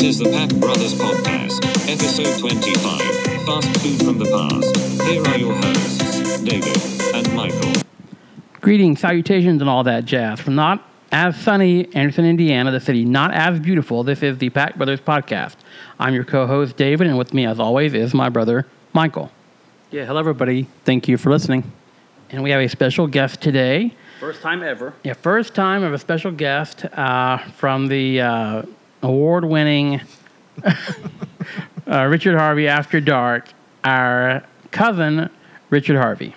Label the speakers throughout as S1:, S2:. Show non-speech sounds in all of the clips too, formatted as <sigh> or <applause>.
S1: This is the Pack Brothers Podcast, episode 25 Fast Food from the Past. Here are your hosts, David and Michael.
S2: Greetings, salutations, and all that jazz. From not as sunny Anderson, Indiana, the city not as beautiful, this is the Pack Brothers Podcast. I'm your co host, David, and with me, as always, is my brother, Michael. Yeah, hello, everybody. Thank you for listening. And we have a special guest today.
S3: First time ever.
S2: Yeah, first time of a special guest uh, from the uh, award winning <laughs> uh, Richard Harvey After Dark, our cousin, Richard Harvey.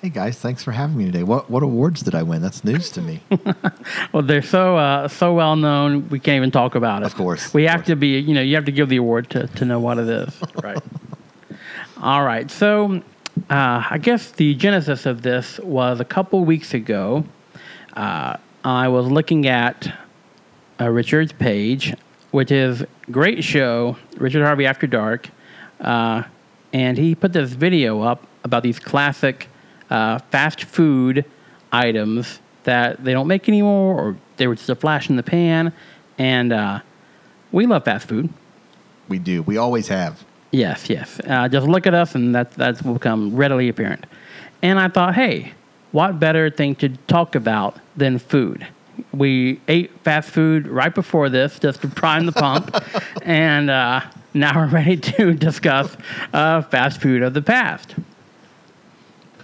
S4: Hey guys, thanks for having me today. What what awards did I win? That's news to me. <laughs>
S2: Well, they're so uh, so well known, we can't even talk about it.
S4: Of course,
S2: we
S4: of
S2: have
S4: course.
S2: to be. You know, you have to give the award to, to know what it is. <laughs>
S3: Right.
S2: All right. So, uh, I guess the genesis of this was a couple weeks ago. Uh, I was looking at uh, Richard's page, which is great show, Richard Harvey After Dark, uh, and he put this video up about these classic uh, fast food items that they don't make anymore, or they were just a flash in the pan, and uh, we love fast food.
S4: we do. We always have.
S2: Yes, yes. Uh, just look at us, and that that's will become readily apparent. And I thought, hey, what better thing to talk about than food? We ate fast food right before this, just to prime the pump, <laughs> and uh, now we're ready to discuss uh, fast food of the past.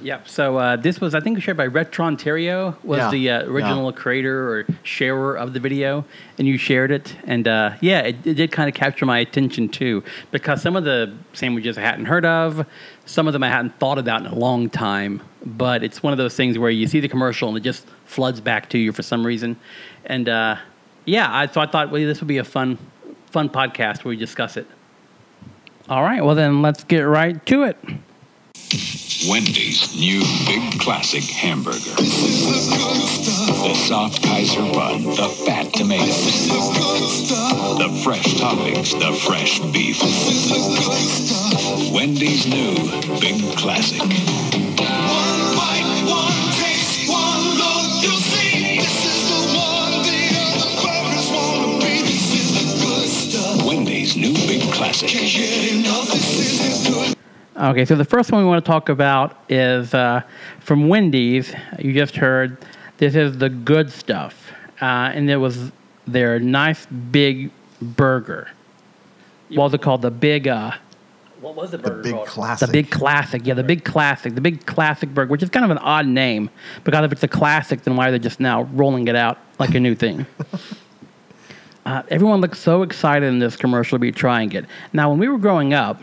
S2: Yep. So uh, this was, I think, shared by Retro Ontario. Was
S4: Yeah,
S2: the uh, original
S4: yeah.
S2: creator or sharer of the video, and you shared it. And uh, yeah, it, it did kind of capture my attention too, because some of the sandwiches I hadn't heard of, some of them I hadn't thought about in a long time. But it's one of those things where you see the commercial and it just floods back to you for some reason. And uh, yeah, I, so I thought, well, this would be a fun, fun podcast where we discuss it. All right. Well, then let's get right to it.
S5: Wendy's new big classic hamburger. The soft Kaiser bun, the fat tomatoes, the fresh toppings, the fresh beef. Wendy's new big classic.
S6: One bite, one taste, one look, you'll see. This is the one the burgers wanna be. This is the good stuff.
S5: Wendy's new big classic.
S6: Can't get enough. This is the good
S2: Okay, so the first one we want to talk about is uh, from Wendy's. You just heard this is the good stuff, uh, and it was their nice big burger. What was it called? The big, uh,
S3: What was the burger?
S4: The big
S3: called?
S4: classic.
S2: the big classic. Yeah, the big classic, the big classic burger, which is kind of an odd name because if it's a classic, then why are they just now rolling it out like a new thing? <laughs> Uh, everyone looks so excited in this commercial to be trying it. Now, when we were growing up,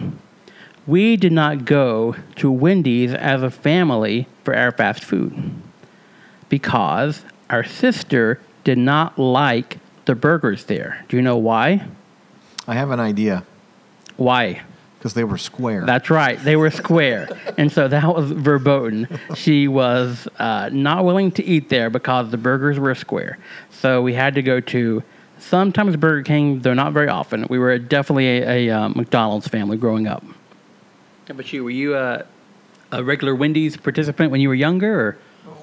S2: we did not go to Wendy's as a family for our fast food because our sister did not like the burgers there. Do you know why?
S4: I have an idea
S2: Why?
S4: because they were square.
S2: That's right. They were square. <laughs> and so that was verboten. She was uh, not willing to eat there because the burgers were square. So we had to go to sometimes Burger King, though not very often. We were definitely a, a uh, McDonald's family growing up. How about you? Were you a, a regular Wendy's participant when you were younger? Or?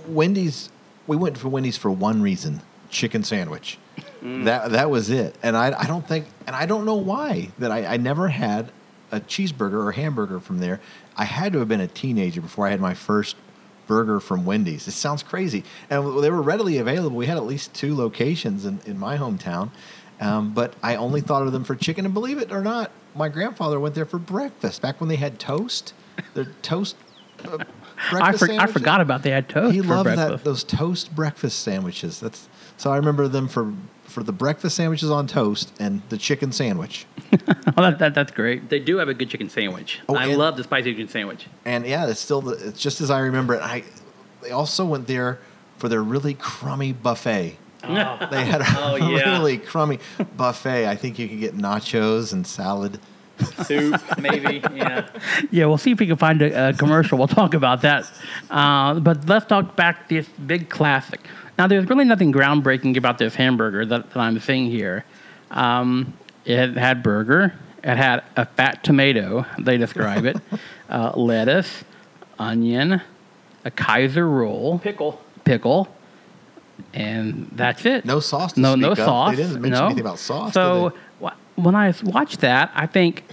S4: Wendy's. We went for Wendy's for one reason: chicken sandwich.
S2: Mm.
S4: That that was it. And I I don't think and I don't know why that I, I never had a cheeseburger or hamburger from there. I had to have been a teenager before I had my first burger from Wendy's. It sounds crazy, and they were readily available. We had at least two locations in, in my hometown, um, but I only thought of them for chicken. And believe it or not, my grandfather went there for breakfast back when they had toast. Their toast. Uh, breakfast
S2: I, for, I forgot about they had toast
S4: He
S2: for
S4: loved
S2: breakfast.
S4: that those toast breakfast sandwiches. That's so I remember them for for the breakfast sandwiches on toast and the chicken sandwich. <laughs>
S2: oh, that, that, that's great.
S3: They do have a good chicken sandwich.
S4: Oh,
S3: I
S4: and-
S3: love the spicy chicken sandwich.
S4: And yeah, it's still the, it's just as I remember it. I they also went there for their really crummy buffet. They had a
S3: Oh, yeah.
S4: really crummy buffet. I think you could get nachos and salad.
S3: Soup, maybe. Yeah.
S2: Yeah, we'll see if we can find a, a commercial. We'll talk about that. Uh, but let's talk back this big classic. Now, there's really nothing groundbreaking about this hamburger that, that I'm seeing here. Um, it had burger. It had a fat tomato. They describe it. <laughs> uh, lettuce, onion, a Kaiser roll,
S3: Pickle.
S2: pickle, and that's it.
S4: No sauce
S2: no, no
S4: of.
S2: sauce.
S4: They didn't mention
S2: no.
S4: anything about sauce,
S2: So when I watched that, I think,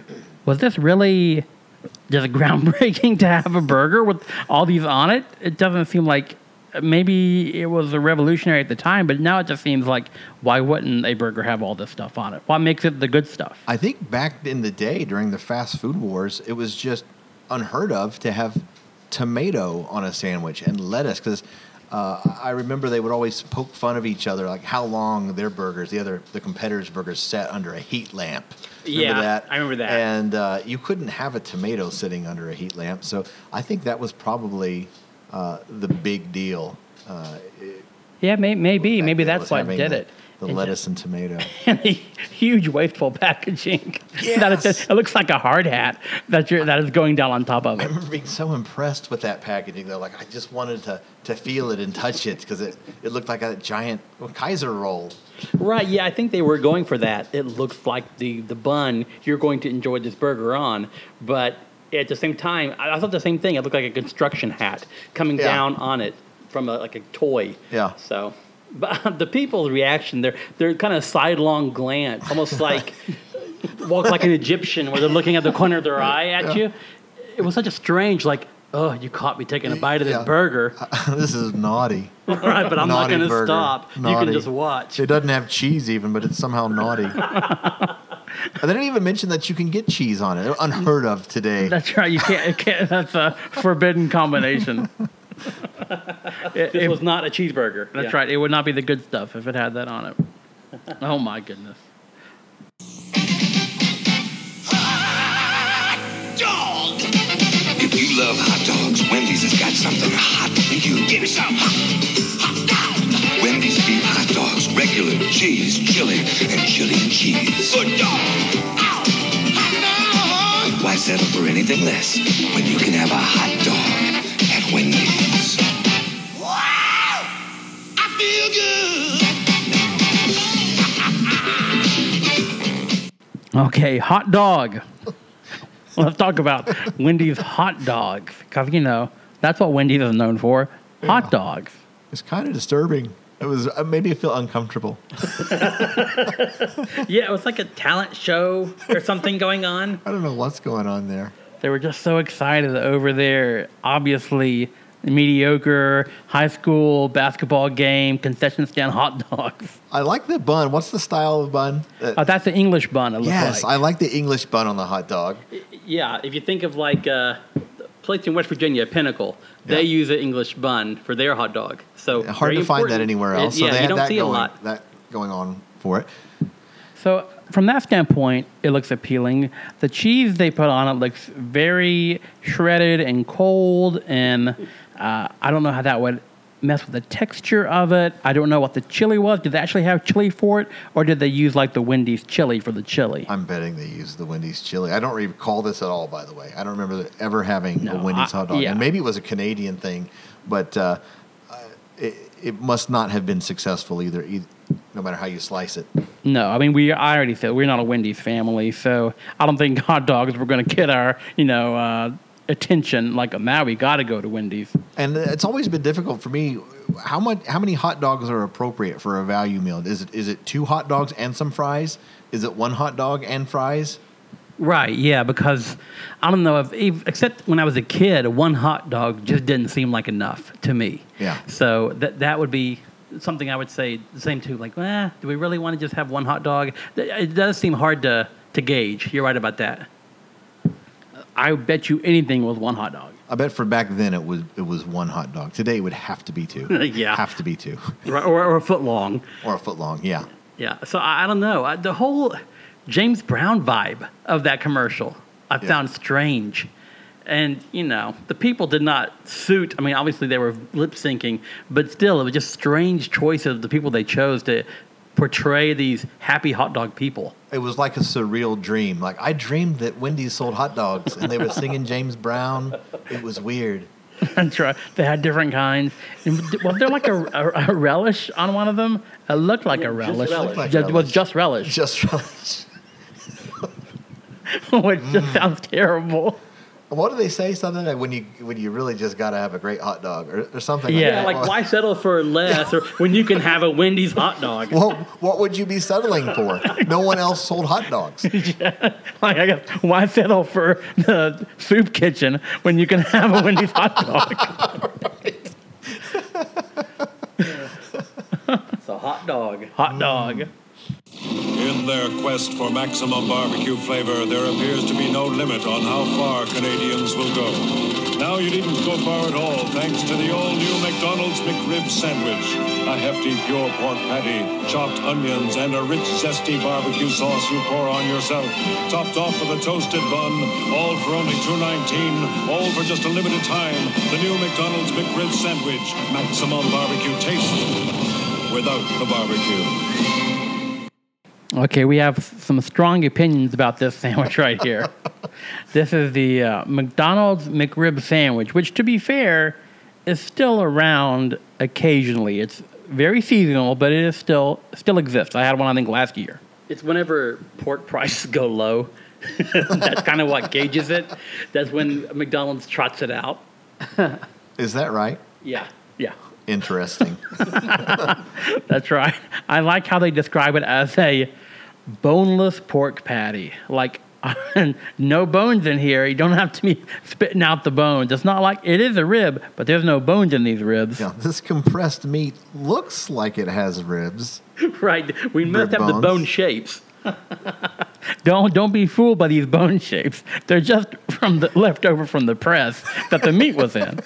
S2: was this really just groundbreaking <laughs> to have a burger with all these on it? It doesn't seem like maybe it was a revolutionary at the time, but now it just seems like why wouldn't a burger have all this stuff on it? What makes it the good stuff?
S4: I think back in the day during the fast food wars, it was just unheard of to have tomato on a sandwich and lettuce because uh, I remember they would always poke fun of each other, like how long their burgers, the other the competitors' burgers, sat under a heat lamp. Remember
S3: Yeah,
S4: that?
S3: I remember that.
S4: And uh, you couldn't have a tomato sitting under a heat lamp, so I think that was probably uh, the big deal. Uh,
S2: Yeah, may, maybe. Maybe that's
S4: was
S2: what did
S4: the,
S2: it.
S4: The
S2: It
S4: lettuce and tomato. <laughs>
S2: and the huge wasteful packaging. <laughs> that is,
S4: Yes.
S2: it looks like a hard hat that you're, that is going down on top of it.
S4: I remember being so impressed with that packaging though. Like I just wanted to, to feel it and touch it because it, it looked like a giant Kaiser roll.
S3: Right, yeah, I think they were going for that. It looks like the, the bun you're going to enjoy this burger on, but at the same time, I I thought the same thing. It looked like a construction hat coming
S4: Yeah.
S3: down on it from a, like a toy.
S4: Yeah.
S3: So, but <laughs> the people's reaction, they're, they're kind of sidelong glance, almost <laughs> like walk like an Egyptian where they're looking at the corner of their eye at you. It was such a strange, like, oh, you caught me taking a bite of this
S4: Yeah.
S3: burger. <laughs>
S4: this is naughty.
S3: right, but I'm not going to stop. You can just watch.
S4: It doesn't have cheese even, but it's somehow naughty. and they didn't even mention that you can get cheese on it. Unheard of today.
S2: That's right. You can't. Can't that's a forbidden combination. It- <laughs>
S3: This
S2: it-
S3: was not a cheeseburger.
S2: that's
S3: Yeah.
S2: right. It would not be the good stuff if it had that on it. <laughs> Oh my goodness.
S6: Dog!
S5: If you love hot dogs, Wendy's has got something hot for you.
S6: Give me some hot, hot dog!
S5: Wendy's beef hot dogs, regular, cheese, chili, and chili and cheese.
S6: Good dog! Ow! Hot dog!
S5: Why settle for anything less when you can have a hot dog at Wendy's?
S6: Wow! I feel good!
S2: Okay, hot dog. Let's talk about Wendy's hot dog. because you know that's what Wendy's is known for. Hot dogs.
S4: It's kind of disturbing. It was uh, made me feel uncomfortable. <laughs>
S3: Yeah, it was like a talent show or something going on.
S4: I don't know what's going on there.
S2: They were just so excited over their obviously mediocre high school basketball game concession stand hot dogs.
S4: I like the bun. What's the style of bun? Uh,
S2: Oh, that's the English bun. It
S4: yes,
S2: like.
S4: I like the English bun on the hot dog.
S3: Yeah, if you think of like uh, place in West Virginia, Pinnacle, they
S4: Yeah.
S3: use an English bun for their hot dog. So
S4: Hard
S3: very
S4: to find that
S3: important.
S4: anywhere
S3: It-
S4: else. so
S3: yeah,
S4: they
S3: you
S4: had
S3: don't
S4: that
S3: see
S4: going,
S3: a lot.
S4: that going on for it.
S2: So from that standpoint, it looks appealing. The cheese they put on it looks very shredded and cold, and uh, I don't know how that would mess with the texture of it. I don't know what the chili was. Did they actually have chili for it, or did they use like the Wendy's chili for the chili?
S4: I'm betting they used the Wendy's chili. I don't recall this at all, by the way. I don't remember ever having
S2: No,
S4: a Wendy's
S2: I-
S4: hot dog.
S2: yeah.
S4: And maybe it was a Canadian thing, but uh, it, it must not have been successful either, e- no matter how you slice it.
S2: No, I mean we. I already said we're not a Wendy's family, so I don't think <laughs> hot dogs were going to get our you know uh, attention. Like now we got to go to Wendy's.
S4: And it's always been difficult for me. How much? How many hot dogs are appropriate for a value meal? Is it is it two hot dogs and some fries? Is it one hot dog and fries?
S3: Right, yeah, because I don't know if, if except when I was a kid, one hot dog just didn't seem like enough to me.
S4: Yeah.
S3: So that that would be something I would say the same too. Like, eh, do we really want to just have one hot dog? It does seem hard to to gauge. You're right about that.
S2: I bet you anything was one hot dog.
S4: I bet for back then it was it was one hot dog. Today it would have to be two. <laughs>
S3: Yeah.
S4: have to be two,
S3: Right, or, or a foot long.
S4: or a foot long. Yeah.
S3: Yeah. So I, I don't know. I, the whole James Brown vibe of that commercial I
S4: Yeah.
S3: found strange. And, you know, the people did not suit. I mean, obviously they were lip syncing, but still, it was just strange choice of the people they chose to portray these happy hot dog people.
S4: It was like a surreal dream. Like I dreamed that Wendy's sold hot dogs and they were singing James Brown. It was weird. <laughs>
S2: That's right. They had different kinds. And was there like a, a, a relish on one of them? It looked like a relish.
S3: Just relish.
S4: Looked like
S2: Ju- was just <laughs> relish,
S4: Just relish. <laughs>
S2: which just mm. sounds terrible.
S4: What do they say? Something like when you when you really just got to have a great hot dog or, or something.
S2: Yeah,
S4: like, that.
S3: like why settle for less or when you can have a Wendy's hot dog?
S4: What, what would you be settling for? <laughs> No one else sold hot dogs. <laughs>
S2: Like, I guess, why settle for the soup kitchen when you can have a Wendy's hot dog?
S3: It's a hot dog.
S2: hot dog. Mm.
S5: In their quest for maximum barbecue flavor, there appears to be no limit on how far Canadians will go. Now you needn't go far at all, thanks to the all-new McDonald's McRib sandwich. A hefty pure pork patty, chopped onions, and a rich zesty barbecue sauce you pour on yourself. Topped off with a toasted bun, all for only $2.19, all for just a limited time. The new McDonald's McRib sandwich. Maximum barbecue taste without the barbecue.
S2: Okay, we have some strong opinions about this <laughs> sandwich right here. this is the uh, McDonald's McRib sandwich, which, to be fair, is still around occasionally. It's very seasonal, but it is still still exists. I had one, I think, last year.
S3: It's whenever pork <laughs> prices go low. <laughs> That's kind of what gauges it. That's when McDonald's trots it out.
S4: Is that right?
S3: Yeah, yeah.
S4: Interesting.
S2: That's right. I like how they describe it as a boneless pork patty. Like, <laughs> no bones in here. You don't have to be spitting out the bones. It's not like it is a rib, but there's no bones in these ribs.
S4: Yeah, this compressed meat looks like it has ribs. <laughs>
S3: Right. We must have the bone shapes. <laughs>
S2: Don't don't be fooled by these bone shapes. They're just from the left over from the press that the meat was in.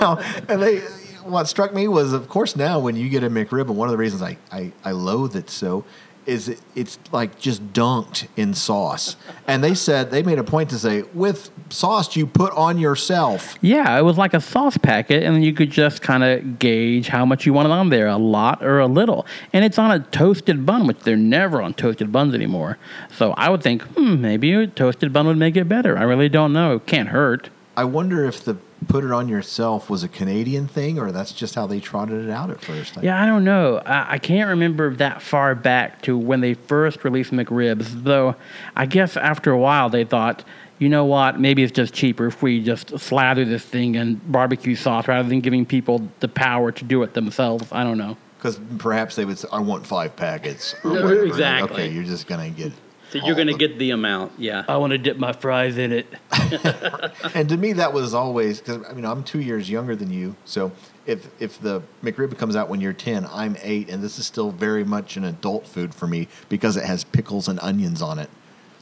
S4: Now, and they, what struck me was, of course, now when you get a McRib, and one of the reasons I, I, I loathe it so is it, it's like just dunked in sauce. And they said, they made a point to say, with sauce you put on yourself.
S2: Yeah, it was like a sauce packet, and you could just kind of gauge how much you wanted on there, a lot or a little. And it's on a toasted bun, which they're never on toasted buns anymore. So I would think, hmm, maybe a toasted bun would make it better. I really don't know. It can't hurt.
S4: I wonder if the put it on yourself was a Canadian thing or that's just how they trotted it out at first. I-
S2: Yeah, I don't know. I, I can't remember that far back to when they first released McRibs, though I guess after a while they thought, you know what, maybe it's just cheaper if we just slather this thing in barbecue sauce rather than giving people the power to do it themselves. I don't know.
S4: Because perhaps they would say, I want five packets. Or
S3: No, exactly.
S4: Okay, you're just going to get.
S3: So you're going to get the amount. Yeah.
S2: I want to dip my fries in it. <laughs>
S4: And to me, that was always because I mean I'm two years younger than you. So if if the McRib comes out when you're ten, I'm eight, and this is still very much an adult food for me because it has pickles and onions on it.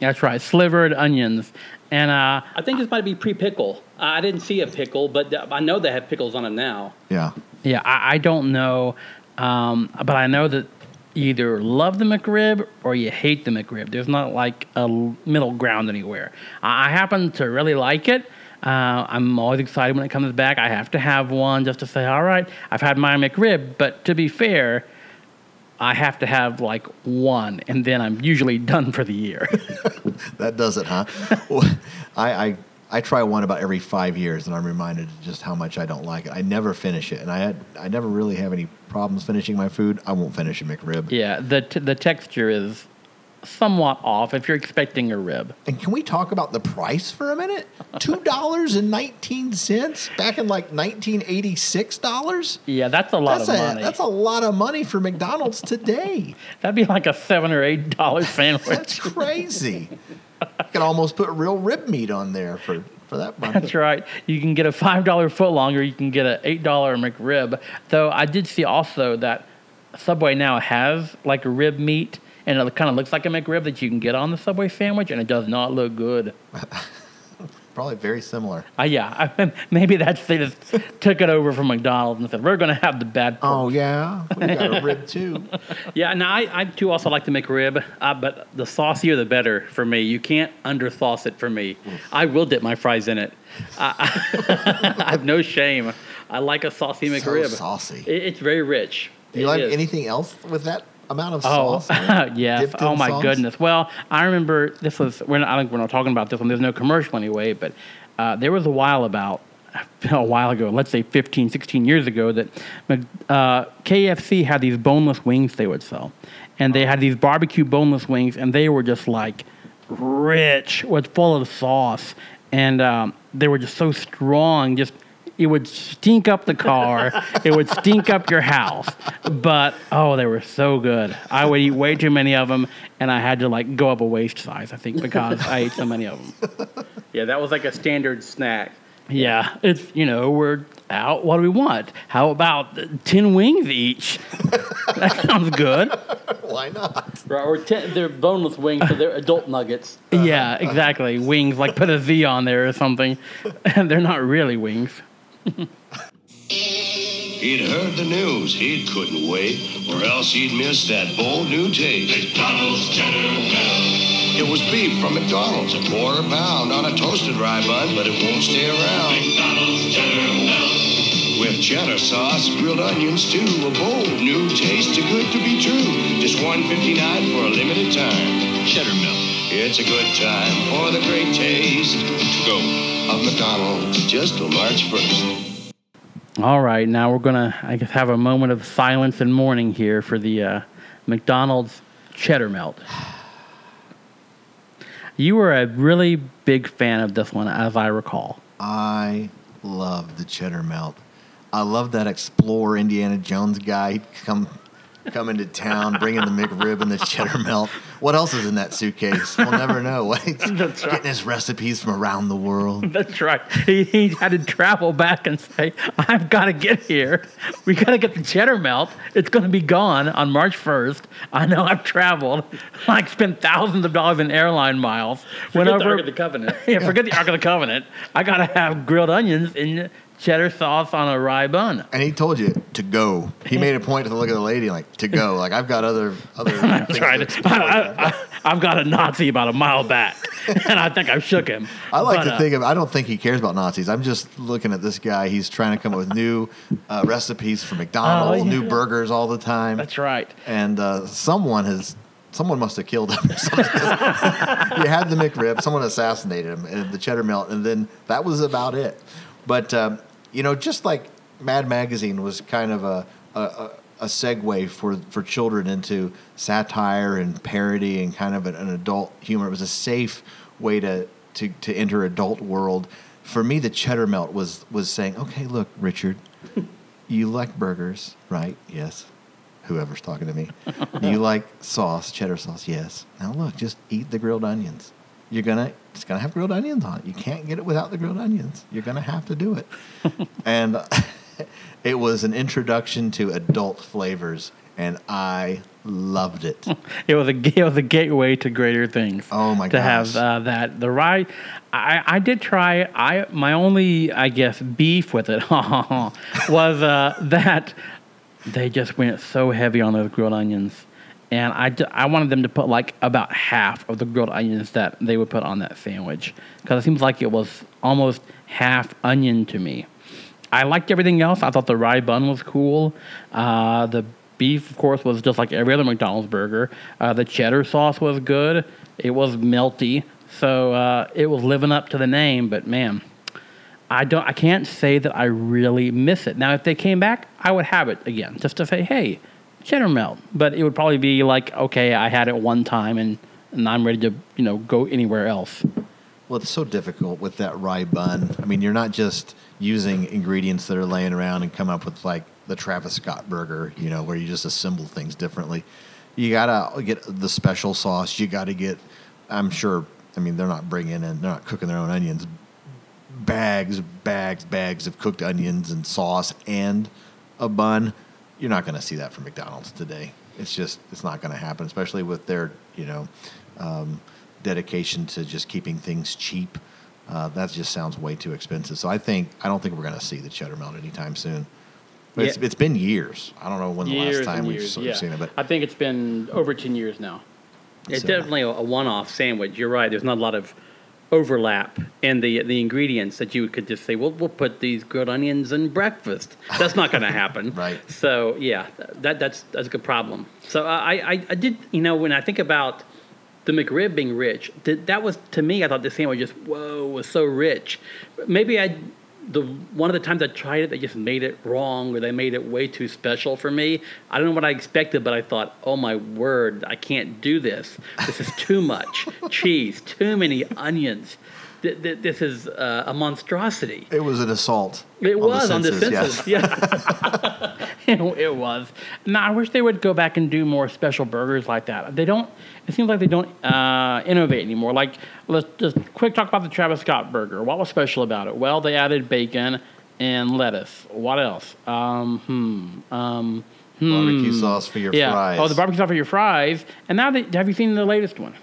S2: That's right, slivered onions. And uh,
S3: I think this might be pre-pickle. I didn't see a pickle, but I know they have pickles on them now.
S4: Yeah,
S2: Yeah, I, I don't know, um, but I know that you either love the McRib or you hate the McRib. There's not like a middle ground anywhere. I, I happen to really like it. Uh, I'm always excited when it comes back. I have to have one just to say, all right, I've had my McRib. But to be fair, I have to have like one, and then I'm usually done for the year. <laughs>
S4: that does it, huh? <laughs> Well, I, I I try one about every five years, and I'm reminded just how much I don't like it. I never finish it, and I had I never really have any problems finishing my food. I won't finish a McRib.
S2: yeah, the t- the texture is somewhat off if you're expecting a rib.
S4: And can we talk about the price for a minute? Two dollars and nineteen cents back in like nineteen eighty six dollars.
S2: Yeah, that's a lot
S4: That's
S2: of
S4: a
S2: money.
S4: that's a lot of money for McDonald's today. <laughs>
S2: That'd be like a seven or eight dollar <laughs> sandwich.
S4: That's crazy. You can almost put real rib meat on there for for that money.
S2: That's right. You can get a five dollar foot longer. You can get an eight dollar McRib. Though I did see also that Subway now has like a rib meat, and it kind of looks like a McRib that you can get on the Subway sandwich, and it does not look good. <laughs>
S4: Probably very similar.
S2: Uh, yeah, I, maybe that's they just took it over from McDonald's and said we're going to have the bad. pork."
S4: Oh yeah, we got a rib too. <laughs>
S3: Yeah, and I, I too also like the McRib, uh, but the saucier the better for me. You can't under sauce it for me. I will dip my fries in it. I, I <laughs> have no shame. I like a saucy McRib.
S4: So
S3: McRib.
S4: saucy.
S3: It- it's very rich.
S4: Do you
S3: It
S4: like
S3: is.
S4: anything else with that amount of
S2: Oh,
S4: sauce? <laughs>
S2: Oh my
S4: sauce?
S2: goodness. Well, I remember this was. We're not, I think we're not talking about this one. There's no commercial anyway, but uh, there was a while about <laughs> a while ago, let's say 15, 16 years ago, that uh, KFC had these boneless wings they would sell, and they had these barbecue boneless wings, and they were just like rich with full of sauce. and um, they were just so strong. Just it would stink up the car. it would stink up your house. But oh, they were so good. I would eat way too many of them, and I had to like go up a waist size. I think because I ate so many of them.
S3: Yeah, that was like a standard snack.
S2: Yeah, it's you know we're out. What do we want? How about ten wings each? that sounds good. <laughs>
S4: Why not?
S3: Right, or ten, they're boneless wings, so they're adult nuggets. <laughs>
S2: Yeah, exactly. Wings, like put a Z on there or something. And <laughs> they're not really wings. <laughs>
S7: He'd heard the news, he couldn't wait, or else he'd miss that bold new taste.
S6: McDonald's cheddar melt.
S7: It was beef from McDonald's, a quarter pound on a toasted rye bun, but it won't stay around.
S6: McDonald's cheddar melt.
S7: With cheddar sauce, grilled onions too, a bold new taste, too good to be true. Just $1.59 for a limited time. Cheddar melt. It's a good time for the great taste to go of McDonald's just till March 1st.
S2: All right, now we're gonna, I guess, have a moment of silence and mourning here for the uh, McDonald's cheddar melt. You were a really big fan of this one, as I recall.
S4: I love the cheddar melt. I love that explorer Indiana Jones guy He'd come come to town bringing the McRib and the cheddar melt. What else is in that suitcase? We'll never know. <laughs> He's
S2: That's right.
S4: Getting his recipes from around the world. <laughs>
S2: That's right. He, he had to travel back and say, I've got to get here. We got to get the cheddar melt. It's going to be gone on March 1st. I know I've traveled, <laughs> like spent thousands of dollars in airline miles.
S3: Forget the Ark of the Covenant.
S2: yeah, forget the Ark of the Covenant. I got to have grilled onions and cheddar sauce on a rye bun.
S4: And he told you to go. He made a point to look at the lady like to go. Like I've got other other. <laughs>
S2: That's right. I, I've got a Nazi about a mile back, <laughs> and I think I shook him.
S4: I like
S2: But,
S4: to
S2: uh,
S4: think of. I don't think he cares about Nazis. I'm just looking at this guy. He's trying to come up with new uh, recipes for McDonald's,
S2: Oh, yeah.
S4: new burgers all the time.
S2: That's right.
S4: and uh, someone has someone must have killed him. <laughs> you had the McRib, someone assassinated him, and the cheddar melt, and then that was about it. But um, you know, just like Mad Magazine was kind of a a, a segue for, for children into satire and parody and kind of an, an adult humor. It was a safe way to, to, to enter adult world. For me, the cheddar melt was was saying, okay, look, Richard, <laughs> you like burgers, right? Yes. Whoever's talking to me. you <laughs> like sauce, cheddar sauce? Yes. Now look, just eat the grilled onions. You're gonna it's gonna have grilled onions on it. You can't get it without the grilled onions. You're gonna have to do it. <laughs> and <laughs> it was an introduction to adult flavors, and I loved it. <laughs>
S2: It was a it was a gateway to greater things.
S4: Oh, my god.
S2: To have uh, that the rye, I I did try. I my only I guess beef with it was uh, that they just went so heavy on those grilled onions, and I d- I wanted them to put like about half of the grilled onions that they would put on that sandwich because it seems like it was almost half onion to me. I liked everything else. I thought the rye bun was cool. Uh, the beef, of course, was just like every other McDonald's burger. Uh, the cheddar sauce was good. It was melty, so uh, it was living up to the name. But man, I don't. I can't say that I really miss it. Now, if they came back, I would have it again, just to say, hey, cheddar melt. But it would probably be like, okay, I had it one time, and and I'm ready to you know go anywhere else.
S4: Well, it's so difficult with that rye bun. I mean, you're not just using ingredients that are laying around and come up with like the Travis Scott burger, you know, where you just assemble things differently. You gotta get the special sauce. You gotta get. I'm sure. I mean, they're not bringing in. They're not cooking their own onions. Bags, bags, bags of cooked onions and sauce and a bun. You're not going to see that from McDonald's today. It's just it's not going to happen, especially with their you know um, dedication to just keeping things cheap. Uh, that just sounds way too expensive. So I think I don't think we're going to see the cheddar melt anytime soon. But it's,
S3: Yeah.
S4: it's been years. I don't know when the
S3: years
S4: last time we've
S3: years,
S4: sort
S3: yeah.
S4: seen it, but
S3: I think it's been over 10 years now. It's
S4: So-
S3: definitely a, a one-off sandwich. You're right. There's not a lot of overlap in the the ingredients that you could just say, well, we'll put these grilled onions in breakfast. That's not going to happen. <laughs>
S4: Right.
S3: So yeah, that that's that's a good problem. So I, I I did you know when I think about the McRib being rich, th- that was to me. I thought the sandwich just whoa was so rich. Maybe I the one of the times I tried it, they just made it wrong or they made it way too special for me. I don't know what I expected, but I thought, oh my word, I can't do this. This is too much <laughs> cheese, too many onions. th- th- this is uh, a monstrosity.
S4: It was an assault.
S3: It was on the
S4: yes.
S3: senses. Yeah. <laughs> <laughs>
S2: it, <laughs> it was. No, I wish they would go back and do more special burgers like that. They don't. It seems like they don't uh, innovate anymore. Like, let's just quick talk about the Travis Scott burger. What was special about it? Well, they added bacon and lettuce. What else? Um, hmm. Um, hmm.
S4: Barbecue sauce for your
S2: yeah.
S4: fries.
S2: Oh, the barbecue sauce for your fries. And now, they, have you seen the latest one?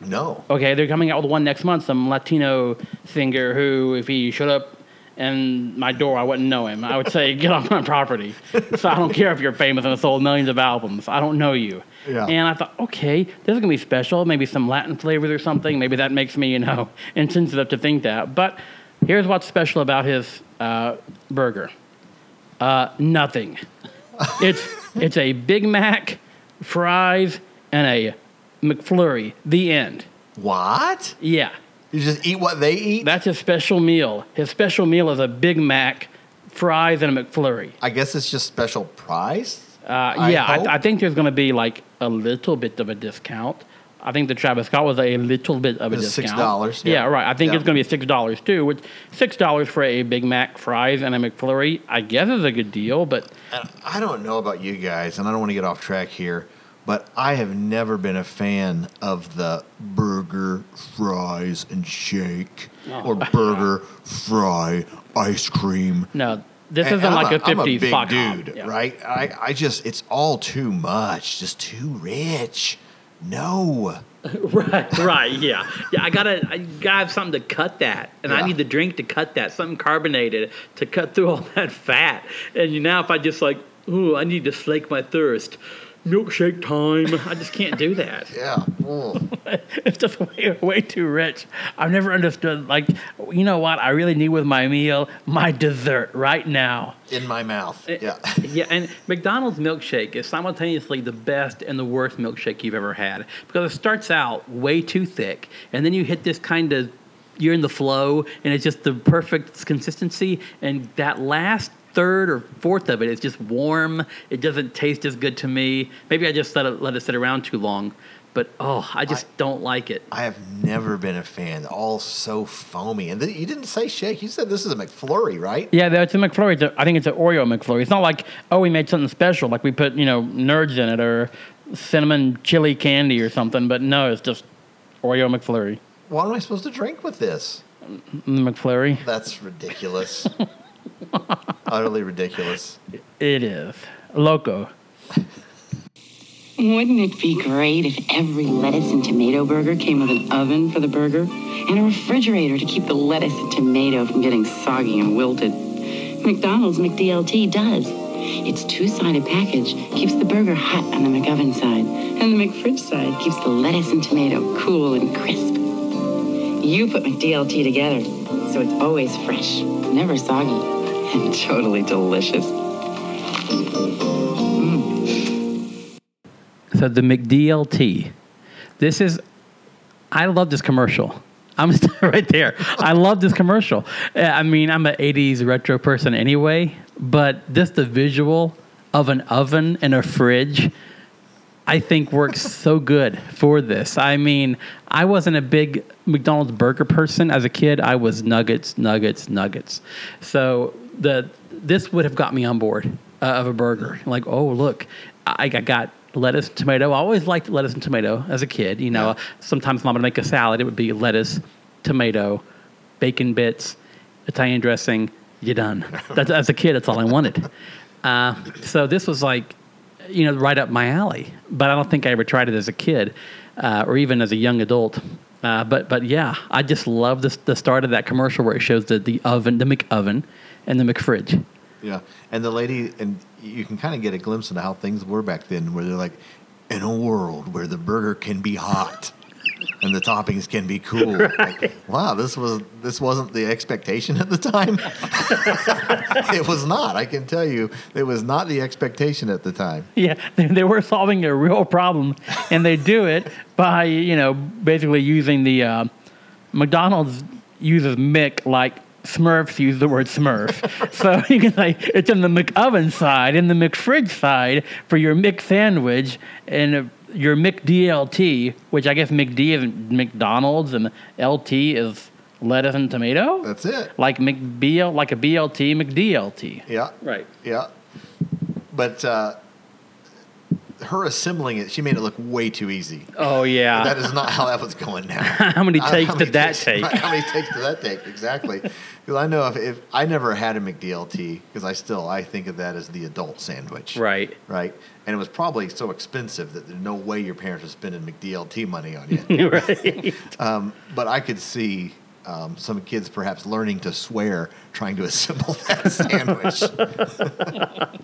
S4: No.
S2: Okay, they're coming out with one next month. Some Latino singer who, if he showed up in my door, I wouldn't know him. I would say, "Get off my property." so I don't care if you're famous and have sold millions of albums. I don't know you.
S4: Yeah.
S2: And I thought, okay, this is gonna be special. Maybe some Latin flavors or something. Maybe that makes me, you know, <laughs> insensitive to think that. But here's what's special about his uh, burger. Uh, nothing. <laughs> it's it's a Big Mac, fries, and a McFlurry. The end.
S4: What?
S2: Yeah.
S4: You just eat what they eat?
S2: That's his special meal. His special meal is a Big Mac, fries, and a McFlurry.
S4: I guess it's just special price.
S2: Uh, yeah. I, I think there's going to be like a little bit of a discount. I think the Travis Scott was a little bit of a
S4: It's
S2: discount.
S4: $6,
S2: Yeah,
S4: yeah.
S2: right. I think
S4: Yeah.
S2: it's going to be six dollars too. Which six dollars for a Big Mac, fries, and a McFlurry, I guess is a good deal. But
S4: I don't know about you guys, and I don't want to get off track here, but I have never been a fan of the burger, fries, and shake, or burger, fry, ice cream.
S2: no, this
S4: And
S2: isn't
S4: I'm
S2: like a,
S4: I'm
S2: 50s
S4: big dude,
S2: Yeah.
S4: right? I, I just, it's all too much, just too rich. No. <laughs>
S3: right, right, yeah, yeah. I gotta, I gotta have something to cut that, and I need the drink to cut that, something carbonated to cut through all <laughs> that fat. And you now, if I just like, ooh, I need to slake my thirst. Milkshake time. <laughs> I just can't do that. <laughs>
S4: Yeah. Mm. <laughs>
S2: it's just way, way too rich. I've never understood. Like, you know what? I really need with my meal my dessert right now.
S4: In my mouth.
S3: Eh,
S4: Yeah.
S3: yeah, and McDonald's milkshake is simultaneously the best and the worst milkshake you've ever had because it starts out way too thick, and then you hit this kind of you're in the flow, and it's just the perfect consistency, and that last third or fourth of it is just warm. It doesn't taste as good to me. Maybe I just let it let it sit around too long, but oh, I just don't like it.
S4: I have never been a fan. All so foamy. And th- you didn't say shake. You said this is a McFlurry, right?
S2: Yeah, that's a McFlurry. It's a, I think it's an Oreo McFlurry. It's not like oh, we made something special, like we put you know nerds in it or cinnamon chili candy or something. But no, it's just Oreo McFlurry.
S4: What am I supposed to drink with this?
S2: McFlurry.
S4: That's ridiculous. <laughs> Utterly ridiculous.
S2: It is loco.
S8: Wouldn't it be great if every lettuce and tomato burger came with an oven for the burger and a refrigerator to keep the lettuce and tomato from getting soggy and wilted? McDonald's McDLT does. Its two-sided package keeps the burger hot on the McOven side, and the McFridge side keeps the lettuce and tomato cool and crisp. You put McDLT together, so it's always fresh, never soggy, <laughs> and totally delicious.
S2: So the McDLT. This is. I love this commercial. I'm <laughs> right there. I love this commercial. Uh, I mean, I'm an '80s retro person anyway, but just the visual of an oven and a fridge, I think works so good for this. I mean, I wasn't a big McDonald's burger person as a kid. I was nuggets, nuggets, nuggets. So the this would have got me on board uh, of a burger. Like, oh look, I, I got lettuce, tomato. I always liked lettuce and tomato as a kid. You know, sometimes mom would make a salad. It would be lettuce, tomato, bacon bits, Italian dressing. You're done. <laughs> That's, as a kid, that's all I wanted. Uh, so this was like, you know, right up my alley. But I don't think I ever tried it as a kid, uh, or even as a young adult. Uh, but but yeah, I just love the start of that commercial where it shows the, the oven, the McOven, and the McFridge.
S4: Yeah. And the lady, and you can kind of get a glimpse into how things were back then, where they're like, in a world where the burger can be hot and the toppings can be cool. <laughs> Like, wow, this was this wasn't the expectation at the time. <laughs> it was not. I can tell you, it was not the expectation at the time.
S2: Yeah, they, they were solving a real problem, and they do it by you know basically using the uh, McDonald's uses Mick like Smurfs use the word Smurf. <laughs> so you can say it's in the McOven side, in the McFridge side for your Mick sandwich, and your McDLT, which I guess McD is McDonald's and LT is lettuce and tomato.
S4: That's it.
S2: like McBL, like a BLT, McDLT.
S4: Yeah.
S3: Right.
S4: Yeah. But uh, her assembling it, she made it look way too easy.
S2: Oh yeah.
S4: That is not how that was going down. <laughs>
S2: How many
S4: I-
S2: takes did that
S4: takes-
S2: take? <laughs>
S4: how many takes did that take? Exactly. Because I know if, if I never had a McDLT, because I still I think of that as the adult sandwich.
S3: Right.
S4: Right. And it was probably so expensive that there's no way your parents are spending McDLT money on <laughs> you.
S3: right.
S4: um, but I could see um, some kids perhaps learning to swear trying to <laughs> assemble that sandwich.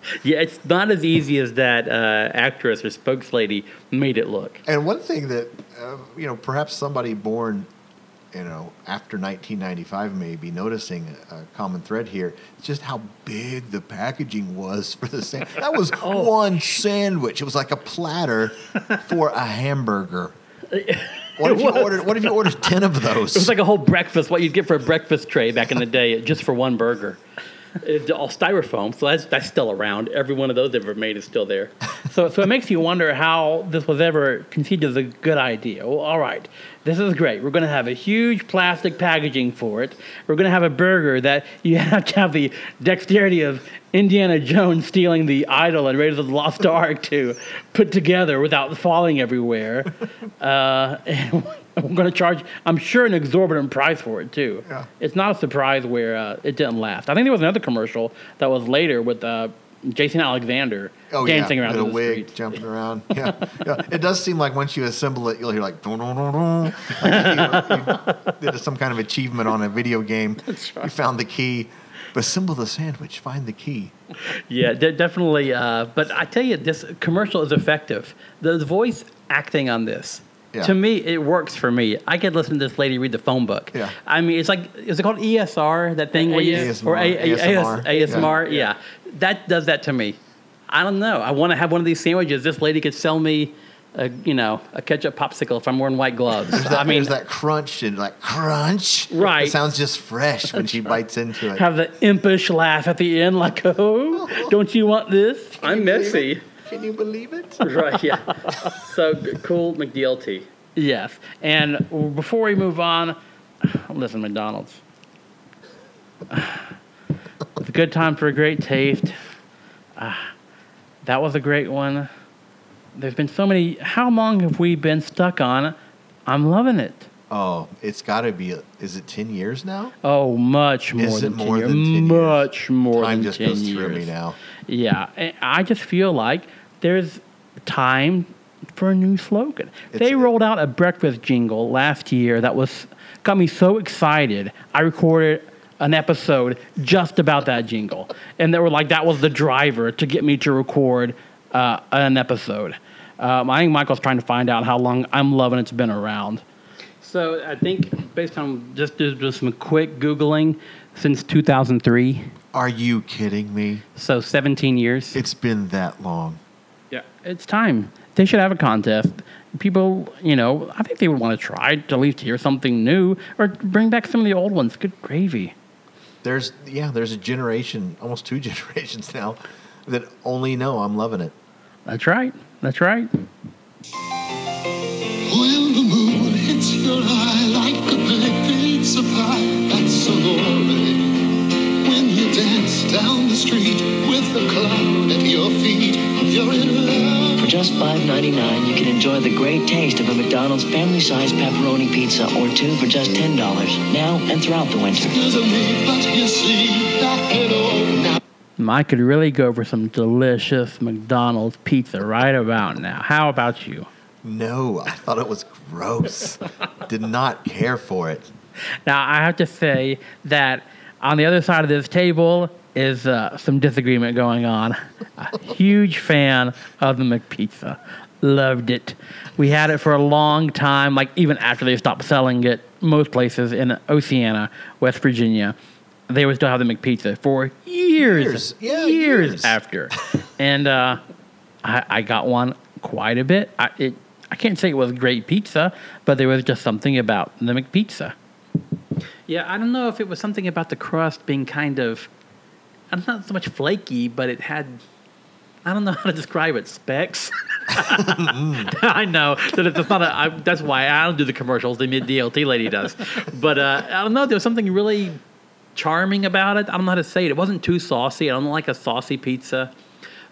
S4: <laughs>
S3: Yeah, it's not as easy as that uh, actress or spokeslady made it look.
S4: And one thing that, uh, you know, perhaps somebody born, you know, after 1995 maybe noticing a common thread here. It's just how big the packaging was for the sandwich. That was <laughs>
S3: Oh.
S4: one sandwich. It was like a platter for a hamburger. <laughs> What if you ordered? What if you ordered ten of those? <laughs>
S3: It was like a whole breakfast, what you'd get for a breakfast tray back in the day, just for one burger. It's all styrofoam, so that's, that's still around. Every one of those ever made is still there.
S2: So, so it makes you wonder how this was ever conceived as a good idea. Well, all right, this is great. We're going to have a huge plastic packaging for it. We're going to have a burger that you <laughs> have to have the dexterity of Indiana Jones stealing the idol and Raiders of the Lost Ark to put together without falling everywhere. <laughs> Uh, and <laughs> we're going to charge, I'm sure, an exorbitant price for it too.
S4: Yeah.
S2: It's not a surprise where uh, it didn't last. I think there was another commercial that was later with uh, Jason Alexander
S4: Oh
S2: dancing
S4: yeah,
S2: around
S4: with
S2: in
S4: a wig,
S2: streets.
S4: jumping <laughs> around. Yeah. yeah, it does seem like once you assemble it, you'll hear like dun, dun, dun, dun. Like you, you did some kind of achievement on a video game. That's right. You found the key. Assemble the sandwich. Find the key.
S3: Yeah, de- definitely. Uh, but I tell you, this commercial is effective. The voice acting on this,
S4: Yeah.
S3: to me, it works for me. I could listen to this lady read the phone book.
S4: Yeah.
S3: I mean, it's like, is it called ESR, that thing where you,
S4: ASMR,
S3: or A- A-
S4: ASMR.
S3: ASMR?
S4: Yeah.
S3: Yeah. That does that to me. I don't know. I want to have one of these sandwiches. This lady could sell me, a, you know, a ketchup popsicle if I'm wearing white gloves. I mean,
S4: There's that crunch and like crunch.
S3: Right.
S4: It sounds just fresh when she bites into it.
S2: Have the impish laugh at the end, like, oh, don't you want this?
S3: I'm messy.
S4: Can you believe it? <laughs>
S3: right, yeah. So g- cool McDLT.
S2: Yes. And before we move on, listen, McDonald's. It's a good time for a great taste. Ah, that was a great one. There's been so many. How long have we been stuck on? I'm loving it.
S4: Oh, it's got to be. Is it ten years now?
S2: Oh, much more
S4: Is it
S2: 10
S4: more
S2: years.
S4: than 10 years?
S2: Much more
S4: Time
S2: than
S4: just
S2: 10
S4: goes
S2: years.
S4: through me now.
S2: Yeah, I just feel like there's time for a new slogan.
S4: It's-
S2: they rolled out a breakfast jingle last year that was got me so excited. I recorded an episode just about that jingle, and they were like, that was the driver to get me to record uh, an episode. Um, I think Michael's trying to find out how long I'm loving it's been around.
S3: So I think based on just just just some quick googling, since 2003,
S4: Are you kidding me?
S3: so 17 years.
S4: It's been that long.
S2: Yeah, it's time. They should have a contest. People, you know, I think they would want to try to at least hear something new or bring back some of the old ones. Good gravy.
S4: There's yeah, there's a generation, almost two <laughs> generations now, that only know I'm loving it.
S2: That's right. That's right.
S6: When the moon hits your eye like a big pizza pie, that's amore. When you dance down the street with a cloud at your feet, you're in love.
S9: For just $5.99, you can enjoy the great taste of a McDonald's family-sized pepperoni pizza or two for just $10 now and throughout the winter.
S6: There's a me, but you see, that hello now.
S2: I could really go for some delicious McDonald's pizza right about now. How about you?
S4: No, I thought it was gross. Did not care for it.
S2: Now, I have to say that on the other side of this table is uh, some disagreement going on. A huge fan of the McPizza. Loved it. We had it for a long time, like even after they stopped selling it, most places in Oceana, West Virginia. They would still have the McPizza for years,
S4: Years. Yeah,
S2: years,
S4: years.
S2: after. <laughs> and uh, I, I got one quite a bit. I, it, I can't say it was great pizza, but there was just something about the McPizza.
S3: Yeah, I don't know if it was something about the crust being kind of, uh, not so much flaky, but it had, I don't know how to describe it, specks. <laughs> I know that it's not a. I, that's why I don't do the commercials. The McDLT lady does, but uh, I don't know. There was something really charming about it. I don't know how to say it. It wasn't too saucy. I don't like a saucy pizza.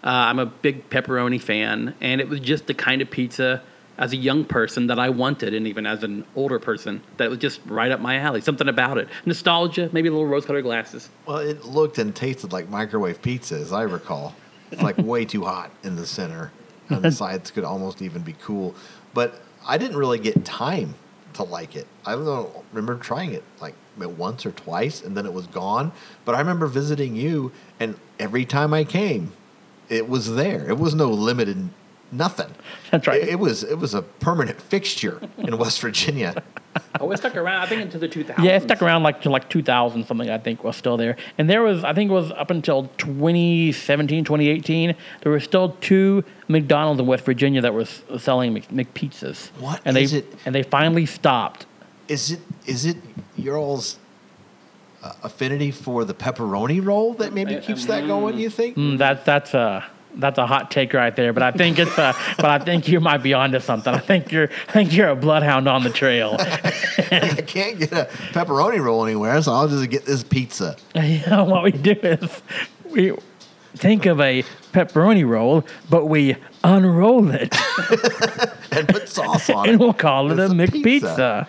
S3: Uh, I'm a big pepperoni fan, and it was just the kind of pizza as a young person that I wanted, and even as an older person that was just right up my alley. Something about it, nostalgia, maybe a little rose-colored glasses.
S4: Well, it looked and tasted like microwave pizza, as I recall. It's like way too hot in the center, and the <laughs> sides could almost even be cool. But I didn't really get time to like it. I don't remember trying it like once or twice, and then it was gone. But I remember visiting you, and every time I came, it was there. It was no limited nothing.
S2: That's right.
S4: It, it was it was a permanent fixture in <laughs> West Virginia.
S3: Oh, it stuck around. I think into the 2000s.
S2: Yeah, it stuck around like to like 2000 something. I think was still there, and there was I think it was up until 2017, 2018. There were still two McDonald's in West Virginia that were selling Mc, McPizzas.
S4: What
S2: and
S4: is
S2: they
S4: it?
S2: and they finally stopped.
S4: Is it is it your all's uh, affinity for the pepperoni roll that maybe keeps that going? You think?
S2: Mm, that that's a that's a hot take right there, but I think it's uh <laughs> but I think you might be onto something. I think you're I think you're a bloodhound on the trail. <laughs>
S4: I can't get a pepperoni roll anywhere, so I'll just get this pizza. <laughs>
S2: you know, what we do is we think of a pepperoni roll, but we unroll it
S4: and put sauce on it, and
S2: we'll call it a
S4: It's a
S2: McPizza.
S4: pizza.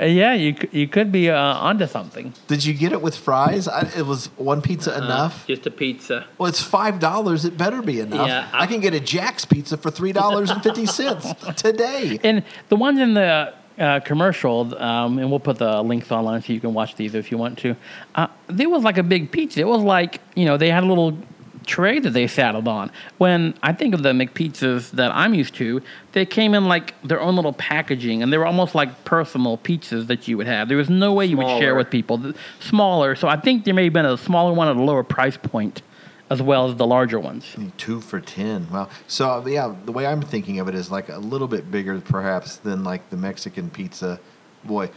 S2: Uh, yeah, you c- you could be uh, onto something.
S4: Did you get it with fries? I, it was one pizza
S3: Uh,
S4: enough.
S3: Just a pizza.
S4: Well, it's five dollars. It better be enough.
S3: Yeah,
S4: I,
S3: I-
S4: can get a Jack's pizza for three dollars and fifty cents <laughs> today.
S2: And the ones in the uh, commercial, um, and we'll put the links online so you can watch these if you want to. Uh, there was like a big pizza. It was like you know they had a little tray that they saddled on. When I think of the McPizzas that I'm used to, they came in like their own little packaging, and they were almost like personal pizzas that you would have. There was no way you would share with people. The- Smaller, so I think there may have been a smaller one at a lower price point, as well as the larger ones.
S4: Two for ten. Wow. So yeah, the way I'm thinking of it is like a little bit bigger, perhaps, than like the Mexican pizza. Boy,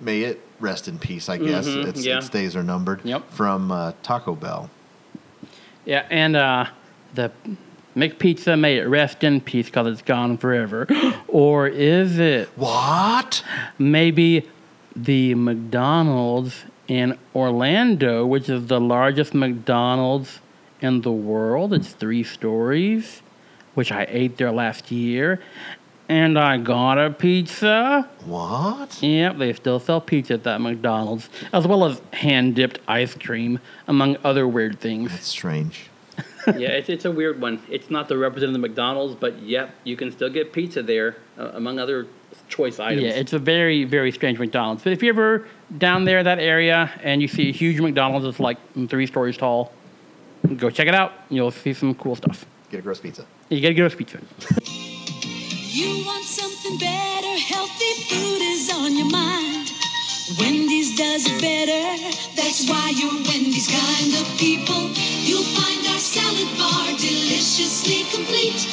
S4: may it rest in peace. I guess
S3: Mhm,
S4: its,
S3: yeah.
S4: its days are numbered.
S2: Yep.
S4: From uh, Taco Bell.
S2: Yeah, and uh, the McPizza may it rest in peace because it's gone forever. <gasps> or is it
S4: What?
S2: maybe the McDonald's in Orlando, which is the largest McDonald's in the world? It's three stories, which I ate there last year. And I got a pizza.
S4: What?
S2: Yep, they still sell pizza at that McDonald's, as well as hand dipped ice cream, among other weird things.
S4: That's strange. <laughs>
S3: yeah, it's, it's a weird one. It's not the representative of McDonald's, but yep, you can still get pizza there, uh, among other choice items.
S2: Yeah, it's a very, very strange McDonald's. But if you're ever down there, that area, and you see a huge McDonald's that's like three stories tall, go check it out. You'll see some cool stuff.
S4: Get a gross pizza.
S2: You gotta get us pizza. <laughs>
S10: You want something better, healthy food is on your mind. Wendy's does it better. That's why you're Wendy's kind of people. You'll find our salad bar deliciously complete.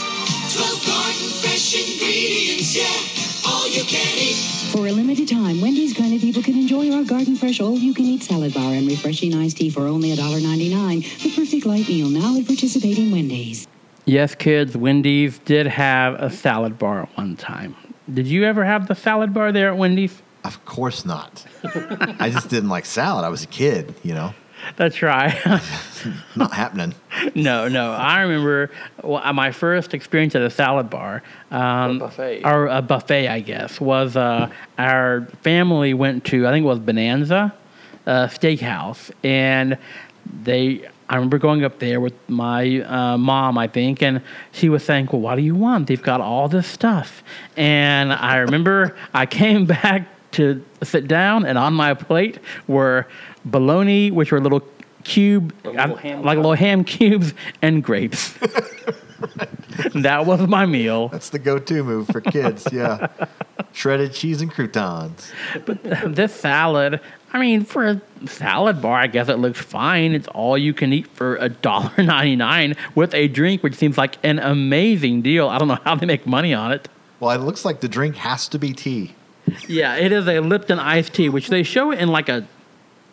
S10: 12 garden fresh ingredients, yeah, all you can eat.
S8: For a limited time, Wendy's kind of people can enjoy our garden fresh all you can eat salad bar and refreshing iced tea for only $1.99. The perfect light meal now at participating Wendy's.
S2: Yes, kids, Wendy's did have a salad bar at one time. Did you ever have the salad bar there at Wendy's?
S4: Of course not. I just didn't like salad. I was a kid, you know.
S2: That's right. <laughs>
S4: Not happening.
S2: no, no. I remember well, uh, my first experience at a salad bar, um,
S3: A buffet.
S2: or a buffet, I guess, was uh, our family went to, I think it was Bonanza uh, Steakhouse, and they. I remember going up there with my uh, mom, I think, and she was saying, "Well, what do you want? They've got all this stuff." And I remember I came <laughs> back to sit down, and on my plate were bologna, which were little cube,
S3: little
S2: I- like little ham cubes, and grapes. <laughs> <laughs> that was my meal.
S4: That's the go-to move for kids. Yeah. Shredded cheese and croutons.
S2: But this salad, I mean, for a salad bar, I guess it looks fine. It's all you can eat for a dollar <laughs> ninety nine with a drink, which seems like an amazing deal. I don't know how they make money on it.
S4: Well, it looks like the drink has to be tea.
S2: Yeah, it is a Lipton iced tea, which they show it in like a,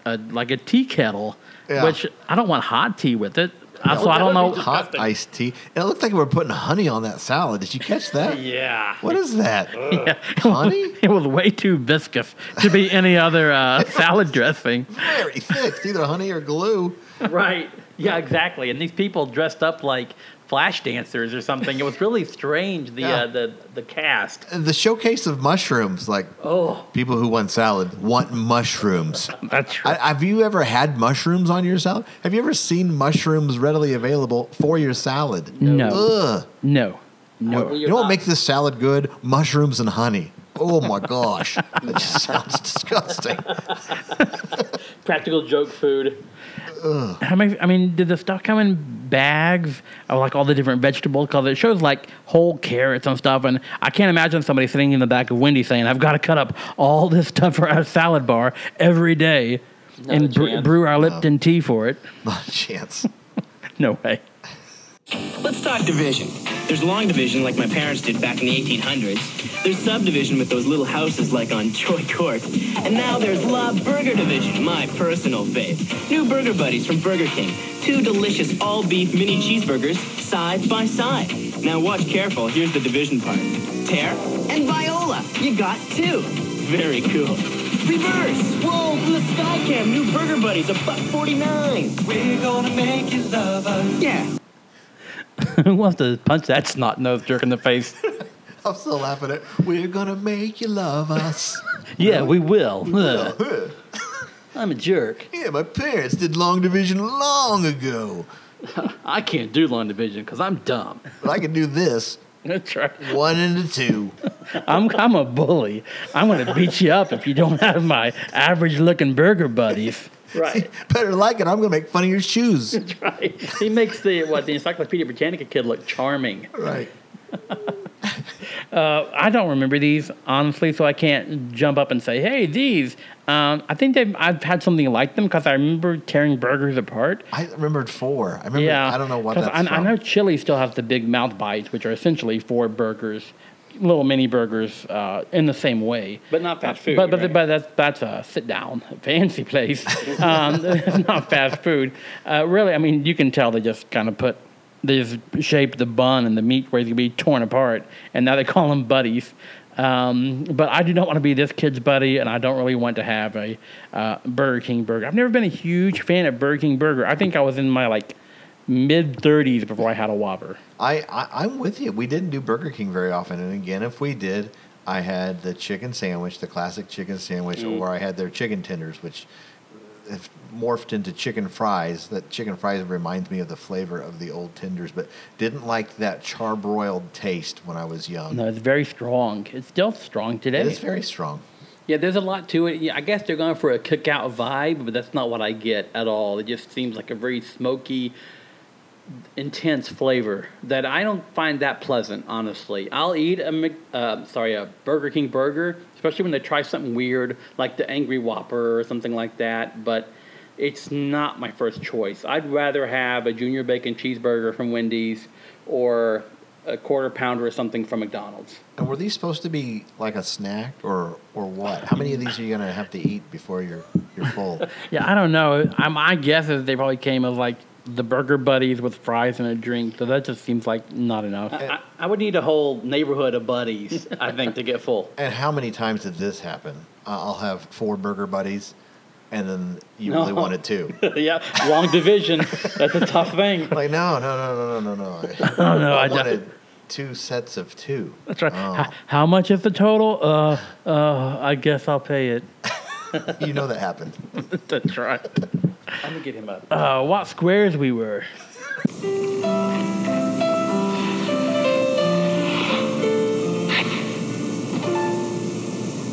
S2: a like a tea kettle,
S4: Yeah.
S2: which I don't want hot tea with it. Uh, so I don't know.
S4: Hot iced tea. And it looked like we were putting honey on that salad. Did you catch that? <laughs>
S3: Yeah.
S4: What is that?
S2: Yeah. <laughs>
S4: Honey?
S2: It was way too viscous to be any other uh, <laughs> salad dressing.
S4: Very thick. It's either honey or glue.
S3: Right. Yeah, exactly. And these people dressed up like flash dancers or something. It was really strange. The <laughs>
S4: Yeah.
S3: uh, the the cast.
S4: The showcase of mushrooms, like
S3: Oh,
S4: people who want salad want mushrooms. <laughs>
S2: That's true.
S4: I, have you ever had mushrooms on your salad? Have you ever seen mushrooms readily available for your salad?
S2: No.
S4: Ugh.
S2: no. No.
S4: You know what makes this salad good? Mushrooms and honey. Oh my gosh. <laughs> That just sounds disgusting.
S3: practical joke food.
S2: How many? I mean, did the stuff come in bags of like all the different vegetables? Because it shows like whole carrots and stuff, and I can't imagine somebody sitting in the back of Wendy saying, "I've got to cut up all <laughs> this stuff for our salad bar every day
S3: Not
S2: and bre- brew our Lipton tea for it."
S4: Not a chance. <laughs>
S2: No way.
S9: Let's talk division. There's long division like my parents did back in the 1800s. There's subdivision with those little houses like on Joy Court. And now there's La Burger Division, my personal fave. New burger buddies from Burger King. Two delicious all-beef mini cheeseburgers side by side. Now watch careful. Here's the division part. Pear and viola. You got two. Very cool. Reverse. Whoa, from the Skycam. New burger buddies, a buck 49. We're gonna make you love us. Yeah. <laughs>
S2: Who wants to punch that snot nosed jerk in the face? <laughs>
S4: I'm still laughing at it. We're gonna make you love us. <laughs>
S3: Yeah, we will. Ugh. I'm a jerk.
S4: yeah, my parents did long division long ago.
S3: I can't do long division because I'm dumb.
S4: But I can do this.
S2: That's right.
S4: One and a two.
S2: I'm I'm a bully. I'm gonna beat you up if you don't have my average looking burger buddies. <laughs>
S3: Right.
S4: Better like it. I'm gonna make fun of your shoes. <laughs>
S3: right. He makes the what the Encyclopedia Britannica kid look charming.
S4: Right. <laughs>
S2: Uh, I don't remember these honestly, so I can't jump up and say, "Hey, these." Um, I think they've I've had something like them because I remember tearing burgers apart.
S4: I remembered four. I remember.
S2: yeah,
S4: I don't know what that's
S2: I, I know Chili still has the big mouth bites, which are essentially four burgers, little mini burgers, uh, in the same way.
S3: But not fast food.
S2: But but,
S3: right?
S2: but that's that's a sit down fancy place. <laughs> Um, it's not fast food. Uh, really, I mean, you can tell they just kind of put they just shaped the bun and the meat where it's gonna be torn apart, and now they call them buddies. Um, but I do not want to be this kid's buddy, and I don't really want to have a uh, Burger King burger. I've never been a huge fan of Burger King burger. I think I was in my like mid 30s before I had a Whopper.
S4: I, I I'm with you. We didn't do Burger King very often, and again, if we did, I had the chicken sandwich, the classic chicken sandwich,
S3: Mm.
S4: or I had their chicken tenders, which have morphed into chicken fries. That chicken fries reminds me of the flavor of the old tenders, but didn't like that charbroiled taste when I was young.
S2: No, it's very strong. It's still strong today.
S4: It is very strong.
S3: Yeah, there's a lot to it. Yeah, I guess they're going for a cookout vibe, but that's not what I get at all. It just seems like a very smoky, intense flavor that I don't find that pleasant. Honestly, I'll eat a Mc, uh, sorry a Burger King burger, especially when they try something weird like the Angry Whopper or something like that. But it's not my first choice. I'd rather have a junior bacon cheeseburger from Wendy's or a quarter pounder or something from McDonald's.
S4: And were these supposed to be like a snack or or what? How many of these are you gonna have to eat before you're you're full? <laughs>
S2: Yeah, I don't know. I, my guess is they probably came as like the burger buddies with fries and a drink. So that just seems like not enough.
S3: I, I would need a whole neighborhood of buddies, I think, to get full.
S4: And how many times did this happen? Uh, I'll have four burger buddies, and then you
S3: No.
S4: only wanted two. <laughs>
S3: yeah, long division. That's a tough thing. <laughs>
S4: Like no, no, no, no, no, no, no. <laughs>
S2: Oh, no, I
S4: I
S2: don't-
S4: wanted two sets of two.
S2: That's right.
S4: Oh.
S2: How, how much is the total? Uh, uh, I guess I'll pay it.
S4: You know that happened.
S2: That's right.
S3: I'm gonna get him up.
S2: Uh, what squares we were.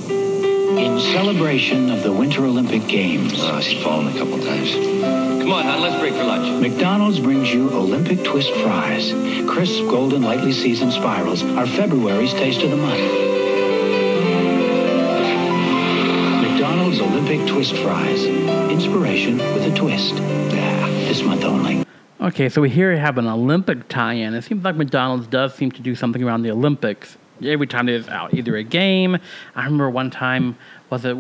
S11: In celebration of the Winter Olympic Games,
S7: Oh, she's fallen a couple times. Come on, hon, let's break for lunch.
S11: McDonald's brings you Olympic Twist Fries. Crisp, golden, lightly seasoned spirals are February's taste of the month. McDonald's Olympic Twist Fries. Inspiration with a twist. This month only.
S2: Okay, so we here have an Olympic tie-in. It seems like McDonald's does seem to do something around the Olympics. Every time there's out either a game. I remember one time was it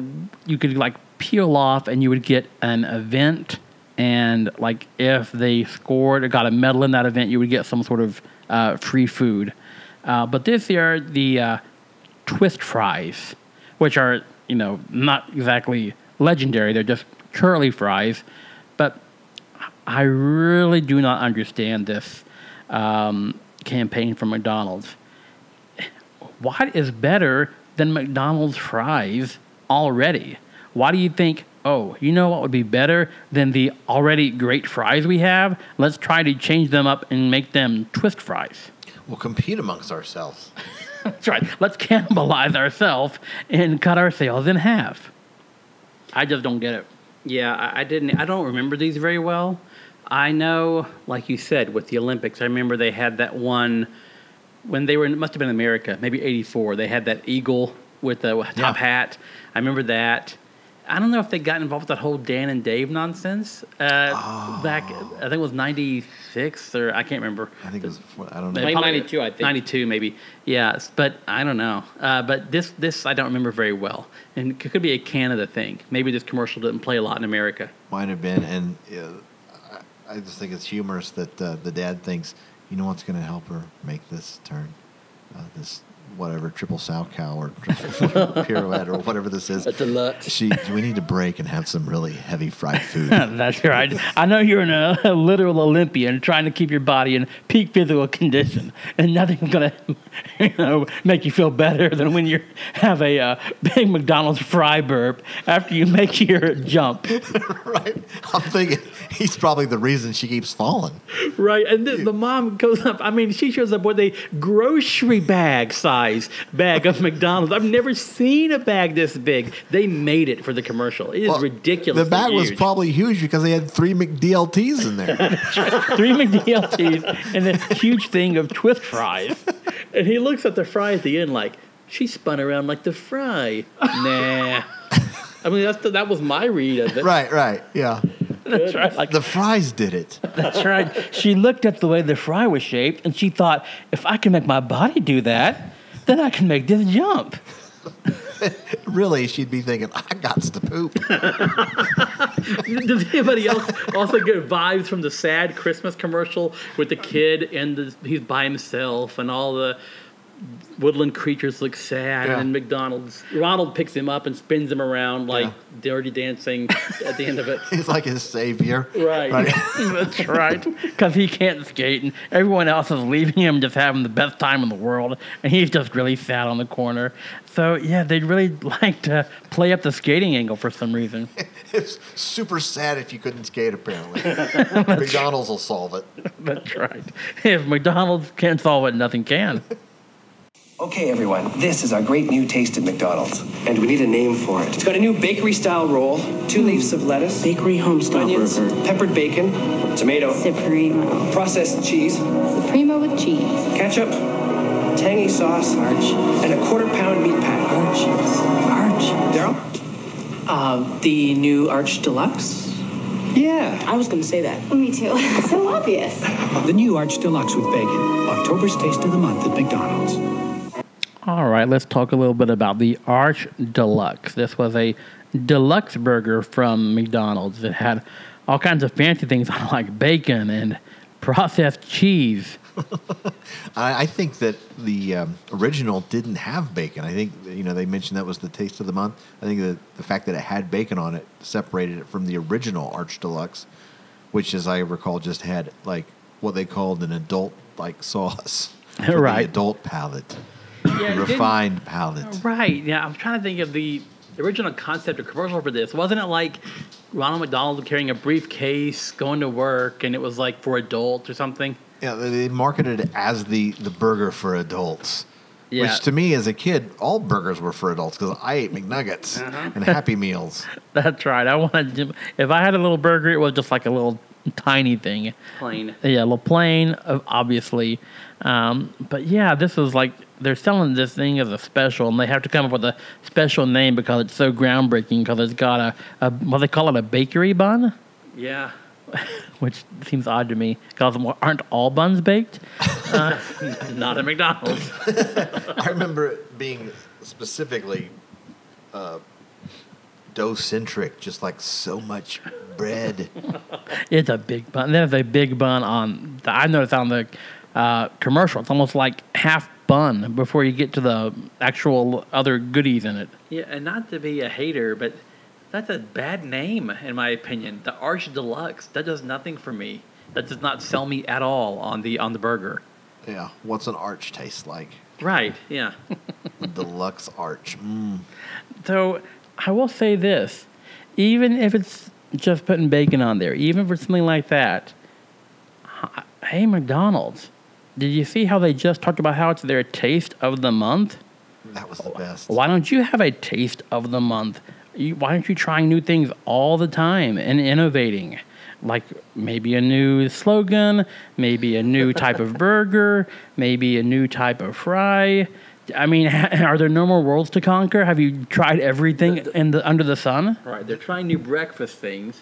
S2: you could like peel off and you would get an event and like if they scored or got a medal in that event, you would get some sort of uh, free food. Uh, but this year, the uh, twist fries, which are you know not exactly legendary, they're just curly fries, but I really do not understand this um, campaign from McDonald's. What is better than McDonald's fries already? Why do you think, oh, you know what would be better than the already great fries we have? Let's try to change them up and make them twist fries.
S4: We'll compete amongst ourselves. <laughs>
S2: That's right. Let's cannibalize ourselves and cut our sales in half. I just don't get it.
S3: Yeah, I, I didn't. I don't remember these very well. I know, like you said, with the Olympics, I remember they had that one when they were. It must have been in America, maybe '84. They had that eagle with the top
S4: Yeah.
S3: hat. I remember that. I don't know if they got involved with that whole Dan and Dave nonsense uh, back. I think it was '96 or I can't remember.
S4: I think it was. I don't know.
S3: Maybe-
S12: 92, I think.
S3: 92 maybe. Yeah, but I don't know. Uh, but this this I don't remember very well, and it could be a Canada thing. Maybe this commercial didn't play a lot in America.
S4: Might have been, and uh, I I just think it's humorous that uh, the dad thinks, you know what's going to help her make this turn, uh, this whatever triple salchow or triple <laughs> pirouette or whatever this is.
S12: That's a lot.
S4: She, we need to break and have some really heavy fried food. <laughs>
S2: That's right. I know you're an, a literal Olympian trying to keep your body in peak physical condition, and nothing's gonna, you know, make you feel better than when you have a uh, big McDonald's fry burp after you make your jump. <laughs>
S4: right? I'm thinking he's probably the reason she keeps falling.
S3: Right, and then the mom goes up. I mean, she shows up with a grocery bag size bag of McDonald's. I've never seen a bag this big. They made it for the commercial. It is
S4: Well,
S3: ridiculous.
S4: The bag was probably huge because they had three McDLTs in there. <laughs>
S2: Three McDLTs and a huge thing of twist fries.
S3: And he looks at the fry at the end like, she spun around like the fry. nah. I mean, that's the, that was my read of it.
S4: right, right, yeah.
S2: That's right. Like,
S4: The fries did it.
S2: that's right. She looked at the way the fry was shaped, and she thought, if I can make my body do that, then I can make this jump. <laughs>
S4: Really, she'd be thinking, I got to poop. <laughs>
S3: Does anybody else also get vibes from the sad Christmas commercial with the kid and the, he's by himself and all the woodland creatures look sad
S4: Yeah.
S3: and McDonald's Ronald picks him up and spins him around like
S4: Yeah.
S3: dirty dancing at the end of it. <laughs>
S4: He's like his savior.
S3: Right. <laughs>
S2: That's right. Because he can't skate, and everyone else is leaving him just having the best time in the world, and he's just really sad on the corner. So, yeah, they'd really <laughs> like to play up the skating angle for some reason.
S4: It's super sad if you couldn't skate, apparently. McDonald's will solve it.
S2: That's right. If McDonald's can't solve it, nothing can.
S13: Okay, everyone, this is our great new taste at McDonald's. And we need a name for it. It's got a new bakery style roll, two leaves of lettuce,
S8: Bakery homestyle
S13: onions,
S8: burger.
S13: peppered bacon, tomato,
S8: Supremo.
S13: processed cheese,
S8: Supremo with cheese.
S13: ketchup, tangy sauce,
S8: Arch.
S13: and a quarter pound meat patty.
S8: Arches. Arch.
S13: Daryl?
S14: Uh, the new Arch Deluxe.
S13: Yeah.
S14: I was going to say that. <laughs>
S15: Me too. <laughs> so obvious.
S11: The new Arch Deluxe with bacon. October's taste of the month at McDonald's.
S2: All right, let's talk a little bit about the Arch Deluxe. This was a deluxe burger from McDonald's. It had all kinds of fancy things <laughs> on like bacon and processed cheese. <laughs>
S4: I, I think that the um, original didn't have bacon. I think you know they mentioned that was the taste of the month. I think that the fact that it had bacon on it separated it from the original Arch Deluxe, which, as I recall, just had like what they called an adult like sauce <laughs> for
S2: Right.
S4: the adult palate,
S3: Yeah,
S4: refined palate.
S3: Right. Yeah, I'm trying to think of the original concept or commercial for this. Wasn't it like Ronald McDonald carrying a briefcase, going to work, and it was like for adults or something?
S4: Yeah, they they marketed it as the the burger for adults.
S3: Yeah.
S4: Which to me, as a kid, all burgers were for adults because I ate McNuggets
S3: Uh-huh.
S4: and Happy Meals. <laughs>
S2: That's right. I wanted to, if I had a little burger, it was just like a little tiny thing.
S3: Plain.
S2: Yeah, a little plain, obviously. Um, but yeah, this is like they're selling this thing as a special, and they have to come up with a special name because it's so groundbreaking. Because it's got a, a what they call it a bakery bun,
S3: Yeah. <laughs>
S2: which seems odd to me because aren't all buns baked? <laughs> Uh,
S3: Not at McDonald's. <laughs>
S4: I remember it being specifically uh, dough centric, just like so much bread.
S2: It's a big bun. There's a big bun on. The, I noticed on the uh, commercial. It's almost like half bun before you get to the actual other goodies in it.
S3: Yeah, and not to be a hater, but that's a bad name in my opinion. The Arch Deluxe that does nothing for me. That does not sell me at all on the on the burger.
S4: yeah. What's an arch taste like?
S3: Right. Yeah. <laughs>
S4: Deluxe arch. Mm.
S2: So I will say this: even if it's just putting bacon on there, even for something like that, hey McDonald's, did you see how they just talked about how it's their taste of the month?
S4: That was the best.
S2: Why don't you have a taste of the month? You, why aren't you trying new things all the time and innovating? Like maybe a new slogan, maybe a new type of <laughs> burger, maybe a new type of fry. I mean, <laughs> are there no more worlds to conquer? Have you tried everything in the under the sun?
S3: right. They're trying new breakfast things,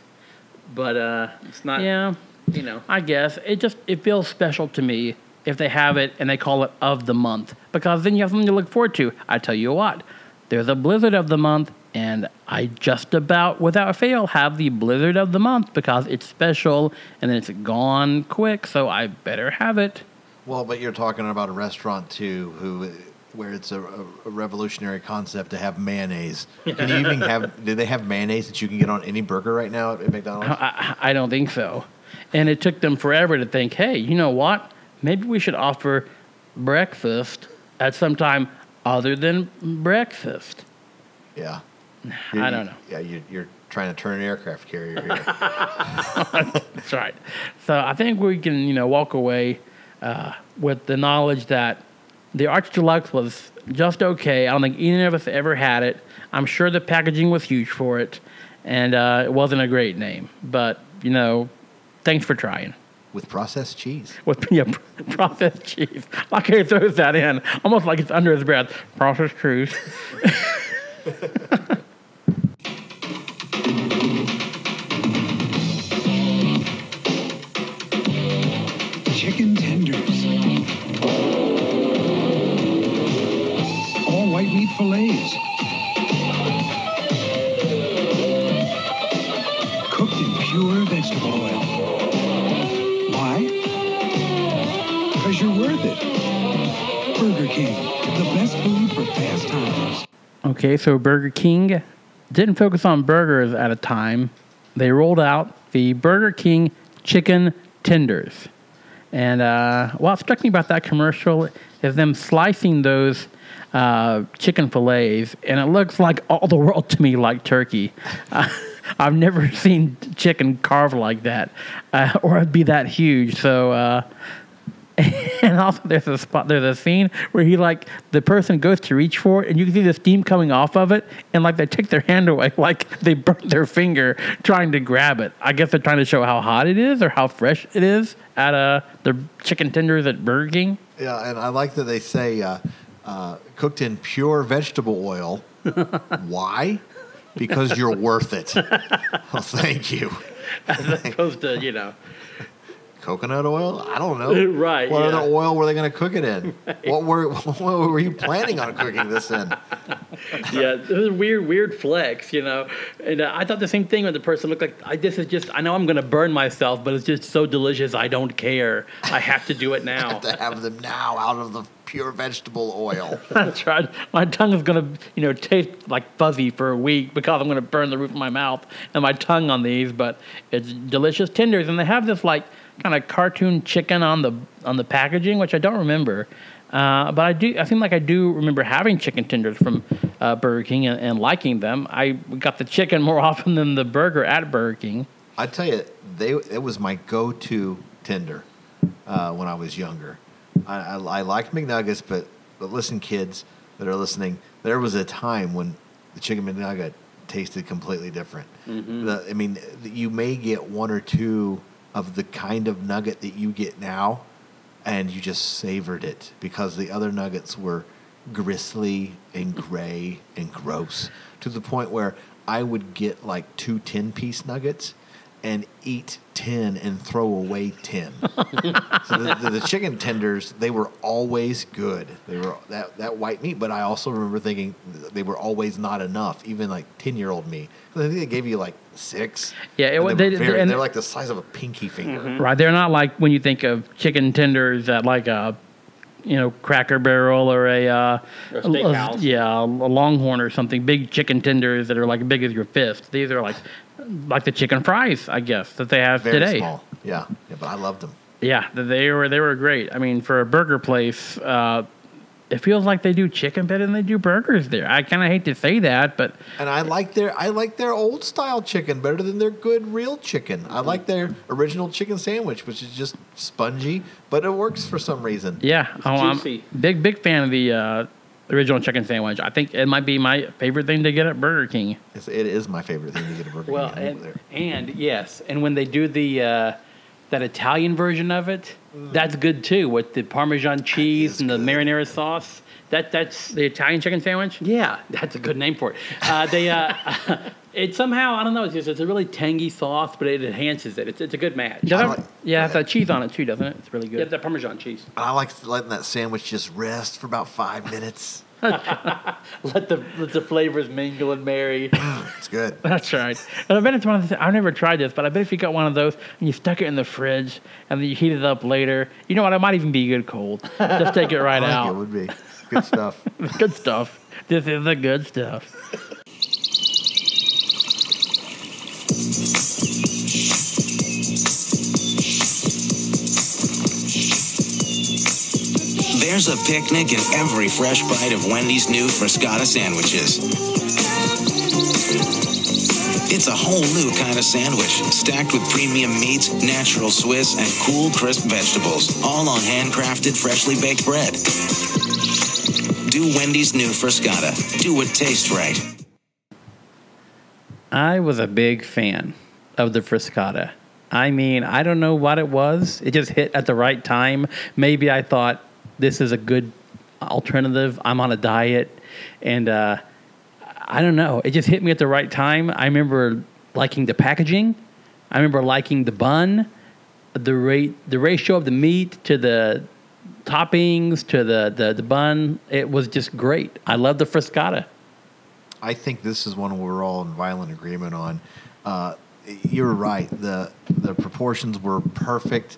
S3: but uh, it's not.
S2: Yeah,
S3: You know.
S2: I guess it just it feels special to me if they have it and they call it of the month because then you have something to look forward to. I tell you what, there's a blizzard of the month, and I just about without fail have the blizzard of the month because it's special and then it's gone quick, so I better have it.
S4: Well, but you're talking about a restaurant too, who where it's a, a revolutionary concept to have mayonnaise. Can you even have? <laughs> Do they have mayonnaise that you can get on any burger right now at McDonald's?
S2: I, I I don't think so. And it took them forever to think, hey, you know what? Maybe we should offer breakfast at some time other than breakfast.
S4: Yeah.
S2: I don't know.
S4: Yeah, you, you're trying to turn an aircraft carrier here. <laughs> <laughs>
S2: That's right. So I think we can, you know, walk away uh, with the knowledge that the Arch Deluxe was just okay. I don't think any of us ever had it. I'm sure the packaging was huge for it, and uh, it wasn't a great name. But you know, thanks for trying.
S4: With processed cheese.
S2: With <laughs> yeah, processed cheese. Like he throws that in, almost like it's under his breath. Processed cheese. <laughs>
S11: Chicken tenders. All white meat fillets. Cooked in pure vegetable oil. King, the best food for fast times.
S2: Okay, so Burger King didn't focus on burgers at a time. They rolled out the Burger King chicken tenders. And uh, what struck me about that commercial is them slicing those uh, chicken fillets, and it looks like all the world to me like turkey. Uh, <laughs> I've never seen chicken carved like that, uh, or it'd be that huge. So, uh, <laughs> and also there's a spot, there's a scene where he like the person goes to reach for it, and you can see the steam coming off of it, and like they take their hand away, <laughs> like they burnt their finger trying to grab it. I guess they're trying to show how hot it is or how fresh it is at uh the chicken tenders at Burger King.
S4: Yeah, and I like that they say uh, uh, cooked in pure vegetable oil. <laughs> Why? Because you're worth it. well, thank you.
S3: As opposed to you know.
S4: Coconut oil? I don't know. <laughs>
S3: Right,
S4: What
S3: yeah.
S4: other oil were they going to cook it in? <laughs> What were <laughs> what were you planning on cooking this in?
S3: yeah, it was a weird, weird flex, you know. And uh, I thought the same thing when the person looked like, I, this is just, I know I'm going to burn myself, but it's just so delicious. I don't care. I have to do it now.
S4: I have to have them now out of the pure vegetable oil.
S2: That's right. My tongue is gonna, you know, taste like fuzzy for a week because I'm gonna burn the roof of my mouth and my tongue on these. But it's delicious tenders, and they have this like kind of cartoon chicken on the on the packaging, which I don't remember. Uh, but I do. I seem like I do remember having chicken tenders from uh, Burger King and, and liking them. I got the chicken more <laughs> often than the burger at Burger King.
S4: I tell you, they it was my go-to tender uh, when I was younger. I, I, I liked McNuggets, but but listen, kids that are listening, there was a time when the chicken McNugget tasted completely different.
S3: Mhm.
S4: The, I mean, you may get one or two of the kind of nugget that you get now, and you just savored it because the other nuggets were gristly and gray and gross to the point where I would get like two 10 piece nuggets and eat 10 and throw away 10. <laughs> so the, the, the chicken tenders, they were always good. They were that, that white meat, but I also remember thinking they were always not enough, even like 10 year old me. I think they gave you like six.
S2: Yeah, it
S4: And they,
S2: they-
S4: were very,
S2: and-
S4: they're like the size of a pinky finger. Mm-hmm.
S2: Right, they're not like when you think of chicken tenders at like a, you know, Cracker Barrel or a, uh,
S3: Or a steakhouse.
S2: yeah, a Longhorn or something. Big chicken tenders that are like big as your fist. These are like, like the chicken fries, I guess, that they have
S4: Very
S2: today.
S4: small. Yeah. yeah, but I loved them.
S2: Yeah, they were they were great. I mean, for a burger place, uh, it feels like they do chicken better than they do burgers there. I kind of hate to say that, but
S4: And I like their I like their old style chicken better than their good real chicken. I like their original chicken sandwich, which is just spongy, but it works for some reason.
S2: yeah, oh, I'm
S3: juicy.
S2: big big fan of the uh, original chicken sandwich. I think it might be my favorite thing to get at Burger King.
S4: It's, it is my favorite thing to get a burger.
S3: Well,
S4: King.
S3: and, and yes, and when they do the uh, that Italian version of it, that's good too with the Parmesan cheese and the marinara sauce. That that's
S2: The Italian chicken sandwich.
S3: yeah, that's a good name for it. Uh, they uh, <laughs> it somehow I don't know. It's just it's a really tangy sauce, but it enhances it. It's, it's a good match.
S2: Does
S4: like-
S2: yeah, it has that cheese on it too, doesn't it? It's really good.
S3: Yeah,
S2: good.
S3: that Parmesan cheese.
S4: And I like letting that sandwich just rest for about five minutes. <laughs>
S3: Let the let the flavors mingle and marry. <laughs>
S4: It's good.
S2: That's right. And I bet it's one of the. I've never tried this, but I bet if you got one of those and you stuck it in the fridge and then you heat it up later, you know what? It might even be good cold. Just take it right <laughs>
S4: I think
S2: out.
S4: it would be good stuff.
S2: good stuff. This is the good stuff.
S12: There's a picnic in every fresh bite of Wendy's new Frescata sandwiches. It's a whole new kind of sandwich, stacked with premium meats, natural Swiss, and cool, crisp vegetables, all on handcrafted, freshly baked bread. Do Wendy's new Frescata. Do what tastes right.
S2: I was a big fan of the Frescata. I mean, I don't know what it was. It just hit at the right time. Maybe I thought this is a good alternative. I'm on a diet, and uh, I don't know. It just hit me at the right time. I remember liking the packaging. I remember liking the bun, the rate, the ratio of the meat to the toppings to the, the, the bun. It was just great. I love the Frescata.
S4: I think this is one we're all in violent agreement on. Uh, you're right. the The proportions were perfect.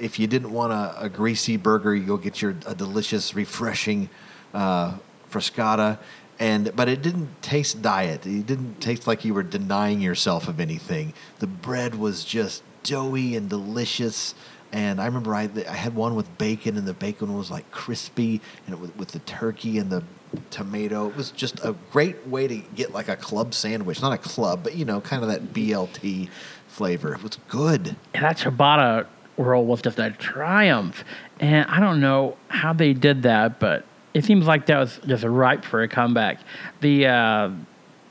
S4: If you didn't want a, a greasy burger, you'll get your a delicious, refreshing uh, frescata. And but it didn't taste diet. It didn't taste like you were denying yourself of anything. The bread was just doughy and delicious. And I remember I, I had one with bacon, and the bacon was like crispy, and it, with, with the turkey and the tomato. It was just a great way to get like a club sandwich. Not a club, but you know, kind of that BLT flavor. It was good.
S2: And that ciabatta roll was just a triumph. And I don't know how they did that, but it seems like that was just ripe for a comeback. The uh,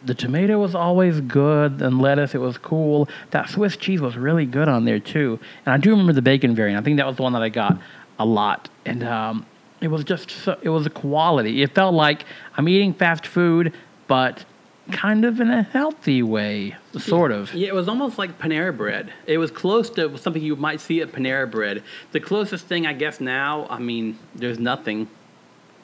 S2: the tomato was always good, and lettuce it was cool. That Swiss cheese was really good on there too. And I do remember the bacon variant. I think that was the one that I got a lot. And um, it was just so, it was a quality. It felt like I'm eating fast food, but kind of in a healthy way, sort of.
S3: Yeah, it was almost like Panera Bread. It was close to something you might see at Panera Bread. The closest thing, I guess, now, I mean, there's nothing.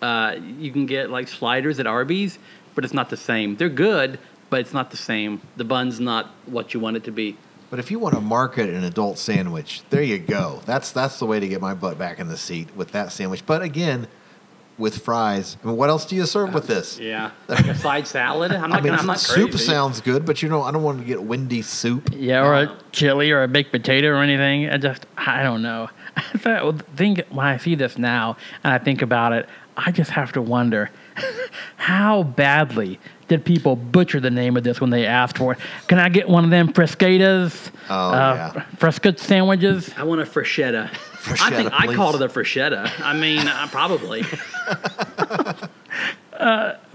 S3: Uh, you can get like sliders at Arby's, but it's not the same. They're good, but it's not the same. The bun's not what you want it to be.
S4: But if you want to market an adult sandwich, there you go. That's that's the way to get my butt back in the seat with that sandwich. But again, with fries. I mean, what else do you serve with this?
S3: Yeah, like a side salad. I'm <laughs> not.
S4: I mean,
S3: gonna, I'm not
S4: soup
S3: crazy.
S4: sounds good, but you know, I don't want to get windy soup.
S2: Yeah, or a chili or a baked potato or anything. I just, I don't know. <laughs> I think when I see this now and I think about it, I just have to wonder <laughs> how badly did people butcher the name of this when they asked for it? Can I get one of them frescatas?
S4: Oh,
S2: uh,
S4: yeah.
S2: Fresca sandwiches?
S3: I want a freshetta. I
S4: Freshetta,
S3: think I
S4: please.
S3: called it a freshetta. I mean, <laughs> uh, probably.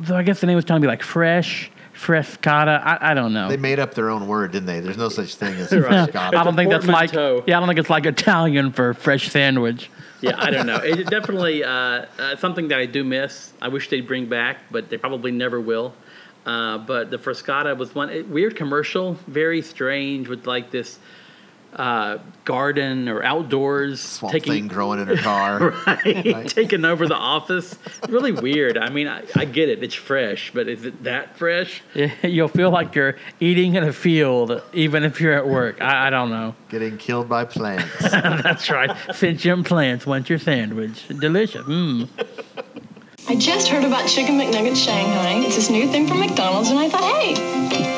S2: So I guess the name was trying to be like fresh, frescata. I, I don't know.
S4: They made up their own word, didn't they? There's no such thing as <laughs>
S2: I
S4: frescata.
S2: don't think that's like yeah. I don't think it's like Italian for fresh sandwich.
S3: yeah, I don't know. It's definitely uh, uh, something that I do miss. I wish they'd bring back, but they probably never will. Uh, but the Frescata was one it, weird commercial, very strange with like this uh, garden or outdoors
S4: Swamp thing growing in her car. <laughs>
S3: right,
S4: Right. <laughs>
S3: taking over the office. Really weird. I mean, I, I get it; it's fresh, but is it that fresh?
S2: Yeah, <laughs> You'll feel like you're eating in a field, even if you're at work. I, I don't know.
S4: Getting killed by plants.
S2: That's right. Sentient plants want your sandwich. Delicious. Mmm.
S16: I just heard about Chicken McNuggets Shanghai. It's this new thing from McDonald's, and I thought, hey,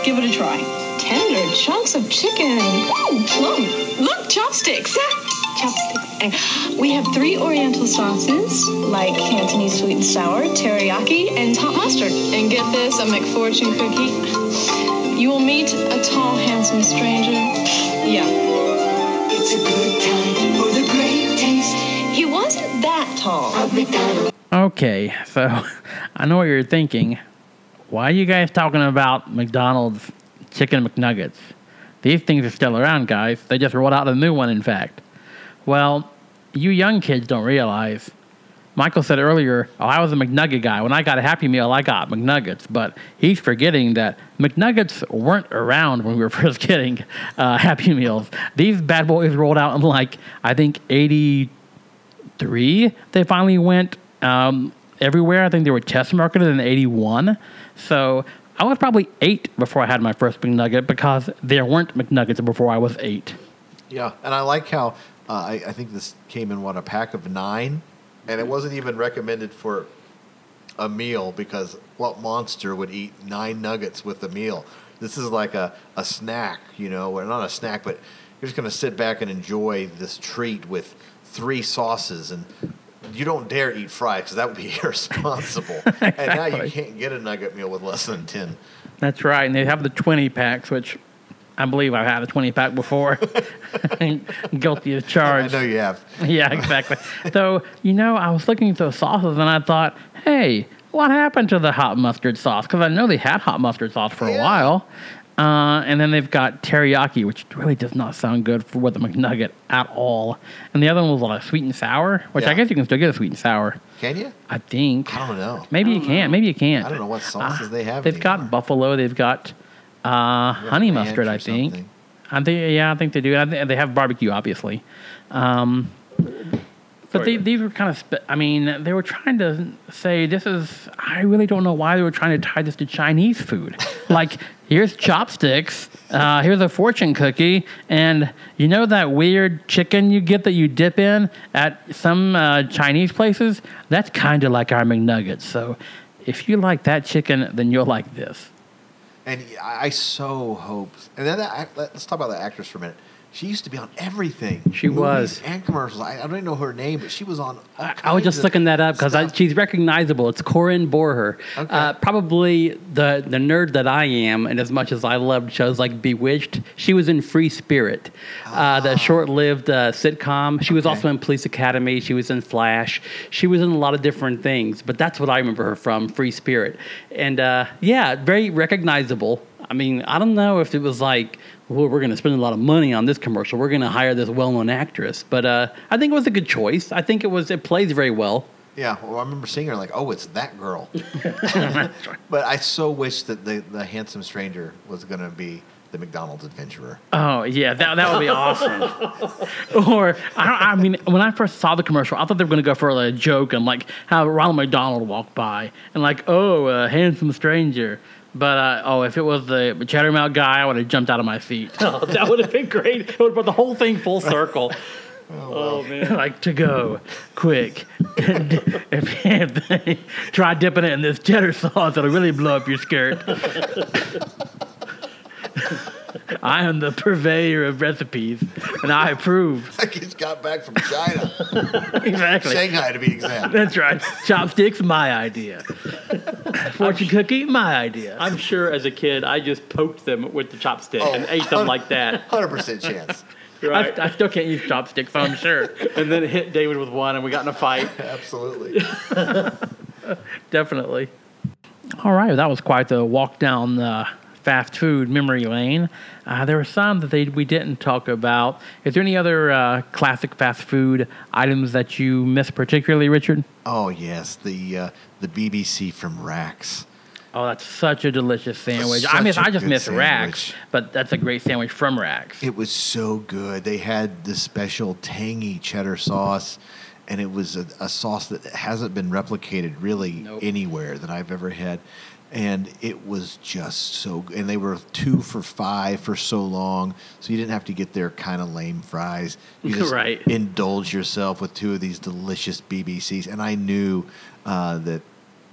S16: give it a try. Tender chunks of chicken. Ooh, plum. Look, chopsticks. <laughs> chopsticks. We have three Oriental sauces, like Cantonese sweet and sour, teriyaki, and hot mustard. And get this, a McFortune cookie. You will meet a tall, handsome stranger. Yeah. It's a good time He wasn't that tall.
S2: Okay, so <laughs> I know what you're thinking. Why are you guys talking about McDonald's chicken McNuggets? These things are still around, guys. They just rolled out a new one, in fact. Well, you young kids don't realize. Michael said earlier, oh, I was a McNugget guy. When I got a Happy Meal, I got McNuggets. But he's forgetting that McNuggets weren't around when we were <laughs> first getting uh, Happy Meals. These bad boys rolled out in like, I think, 83. They finally went um, everywhere. I think they were test marketed in 81. So I was probably eight before I had my first McNugget because there weren't McNuggets before I was eight.
S4: Yeah, and I like how uh, I, I think this came in what a pack of nine, and it wasn't even recommended for a meal because what monster would eat nine nuggets with a meal? This is like a, a snack, you know, well, not a snack, but you're just going to sit back and enjoy this treat with three sauces and. You don't dare eat fries because that would be <laughs> irresponsible. <laughs> And now you can't get a nugget meal with less than 10.
S2: That's right. And they have the 20 packs, which I believe I've had a 20 pack before. <laughs> Guilty as charged.
S4: I know you have.
S2: Yeah, exactly. so, you know, I was looking at those sauces and I thought, hey, what happened to the hot mustard sauce? Because I know they had hot mustard sauce for a while. Uh, and then they've got teriyaki, which really does not sound good for with a McNugget at all. And the other one was like sweet and sour, which I guess you can still get a sweet and sour.
S4: Can you?
S2: I think.
S4: I don't know.
S2: Maybe you can't. Maybe you can't.
S4: I don't know what sauces they have.
S2: They've got buffalo. They've got uh, honey
S4: ranch
S2: mustard.
S4: or
S2: I think.
S4: something.
S2: I think. Yeah, I think they do. I think they have barbecue, obviously. Um, but they, these were kind of. Spe- I mean, they were trying to say this is. I really don't know why they were trying to tie this to Chinese food. <laughs> like here's chopsticks. Uh, here's a fortune cookie, and you know that weird chicken you get that you dip in at some uh, Chinese places. That's kind of like our McNuggets. So, if you like that chicken, then you'll like this.
S4: And I I so hope. And then that, let's talk about the actress for a minute. She used to be on everything.
S3: She was.
S4: and commercials. I, I don't even know her name, but she was on. All
S3: I was just looking that up because she's recognizable. It's Corinne Bohrer. Uh, probably the, the nerd that I am, and as much as I loved shows like Bewitched, she was in Free Spirit, uh, the short lived uh, sitcom. She was also in Police Academy. She was in Flash. She was in a lot of different things, but that's what I remember her from Free Spirit. And uh, yeah, very recognizable. I mean, I don't know if it was like, well, we're going to spend a lot of money on this commercial. We're going to hire this well-known actress, but uh, I think it was a good choice. I think it was it plays very well.
S4: Yeah, well, I remember seeing her like, oh, it's that girl. <laughs> <laughs> but I so wish that the, the handsome stranger was going to be the McDonald's adventurer.
S2: Oh yeah, that that would be awesome. <laughs> or I, don't, I mean, when I first saw the commercial, I thought they were going to go for like, a joke and like have Ronald McDonald walk by and like, oh, a handsome stranger. But uh, oh, if it was the Cheddar Mount guy, I would have jumped out of my feet. <laughs>
S3: Oh, that would have been great. It would have brought the whole thing full circle. <laughs> Oh, man. <laughs>
S2: like to go quick. if you try dipping it in this cheddar sauce, it'll really blow up your skirt. I am the purveyor of recipes, and I approve. <laughs>
S4: Like he's got back from China. <laughs>
S2: exactly.
S4: Shanghai, to be exact.
S2: That's right. Chopsticks, my idea. Fortune cookie, my idea.
S3: I'm sure as a kid, I just poked them with the chopstick
S4: Oh,
S3: and ate them like that. <laughs>
S4: 100% chance.
S3: Right.
S2: I, I still can't use chopsticks, so I'm sure.
S3: and then hit David with one, and we got in a fight.
S4: Absolutely.
S2: Definitely. All right, that was quite the walk down the fast food memory lane. Uh, there were some that they, we didn't talk about. Is there any other uh, classic fast food items that you miss particularly, Richard?
S4: Oh yes, the uh, the BBC from Rax.
S2: Oh, that's such a delicious sandwich. I
S4: such
S2: miss.
S4: a
S2: I just miss Rax,
S4: sandwich.
S2: but that's a great sandwich from Rax.
S4: It was so good. They had the special tangy cheddar sauce, and it was a, a sauce that hasn't been replicated really anywhere that I've ever had. And it was just so good. And they were two for five for so long, so you didn't have to get their kind of lame fries. You just <laughs>
S2: Right.
S4: indulge yourself with two of these delicious BBCs. And I knew uh, that,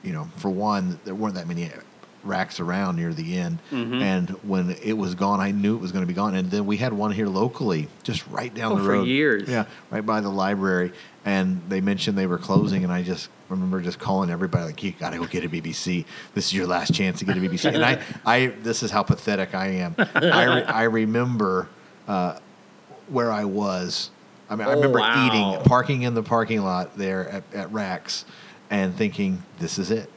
S4: you know, for one, there weren't that many Rax around near the end.
S2: Mhm.
S4: And when it was gone, I knew it was going to be gone. And then we had one here locally, just right down
S2: Oh,
S4: the road.
S2: for years.
S4: Yeah, right by the library. And they mentioned they were closing, and I just remember just calling everybody like, "You got to go get a BBC. This is your last chance to get a BBC." and I, <laughs> I, this is how pathetic I am. I, re- <laughs> I remember uh, where I was. I mean, I
S2: Oh,
S4: remember
S2: wow.
S4: eating, parking in the parking lot there at, at Rax, and thinking, "This is it.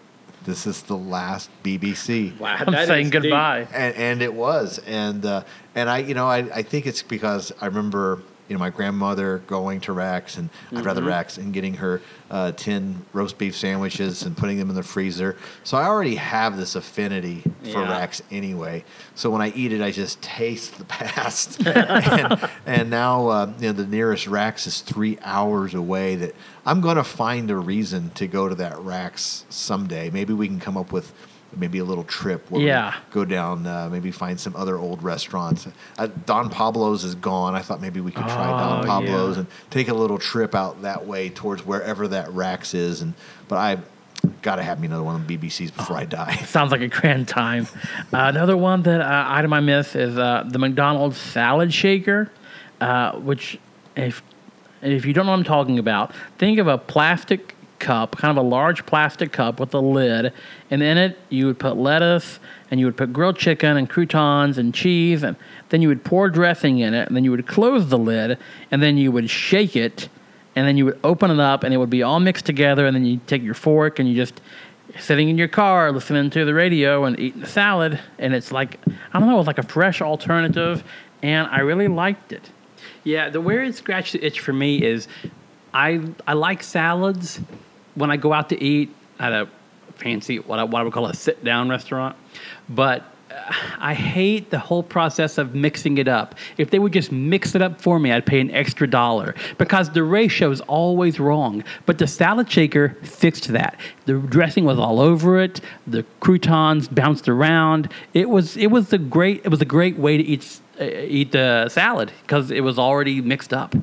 S4: This is the last BBC."
S3: Wow,
S2: I'm saying goodbye.
S4: and, and it was and uh, and I you know I, I think it's because I remember you know my grandmother going to Rax and I'd rather
S2: Mm-hmm.
S3: Mhm.
S4: Rax and getting her uh, tin roast beef sandwiches and putting them in the freezer so I already have this affinity for
S3: Yeah.
S4: Rax anyway so when I eat it I just taste the <laughs> past <laughs> and, and now uh, you know the nearest Rax is three hours away that I'm going to find a reason to go to that Rax someday maybe we can come up with maybe a little trip where we
S2: Yeah.
S4: go down, uh, maybe find some other old restaurants. Uh, Don Pablo's is gone. I thought maybe we could try Don
S2: Oh,
S4: Pablo's
S2: yeah.
S4: and take a little trip out that way towards wherever that Rax is. And but I got to have me another one of the BBCs before I die. <laughs>
S2: Sounds like a grand time. Uh, another one that uh, item I miss is uh, the McDonald's salad shaker, uh, which if if you don't know what I'm talking about, think of a plastic cup, kind of a large plastic cup with a lid, and in it you would put lettuce and you would put grilled chicken and croutons and cheese, and then you would pour dressing in it, and then you would close the lid, and then you would shake it, and then you would open it up, and it would be all mixed together, and then you take your fork and you just sitting in your car listening to the radio and eating the salad, and it's like I don't know, it's like a fresh alternative, and I really liked it.
S3: Yeah, the where it scratched the itch for me is I I like salads when I go out to eat at a fancy what I, what I would call a sit down restaurant, but uh, I hate the whole process of mixing it up. If they would just mix it up for me, I'd pay an extra dollar because the ratio is always wrong. But the salad shaker fixed that. The dressing was all over it. The croutons bounced around. It was it was a great it was a great way to eat uh, eat the salad because it was already mixed up.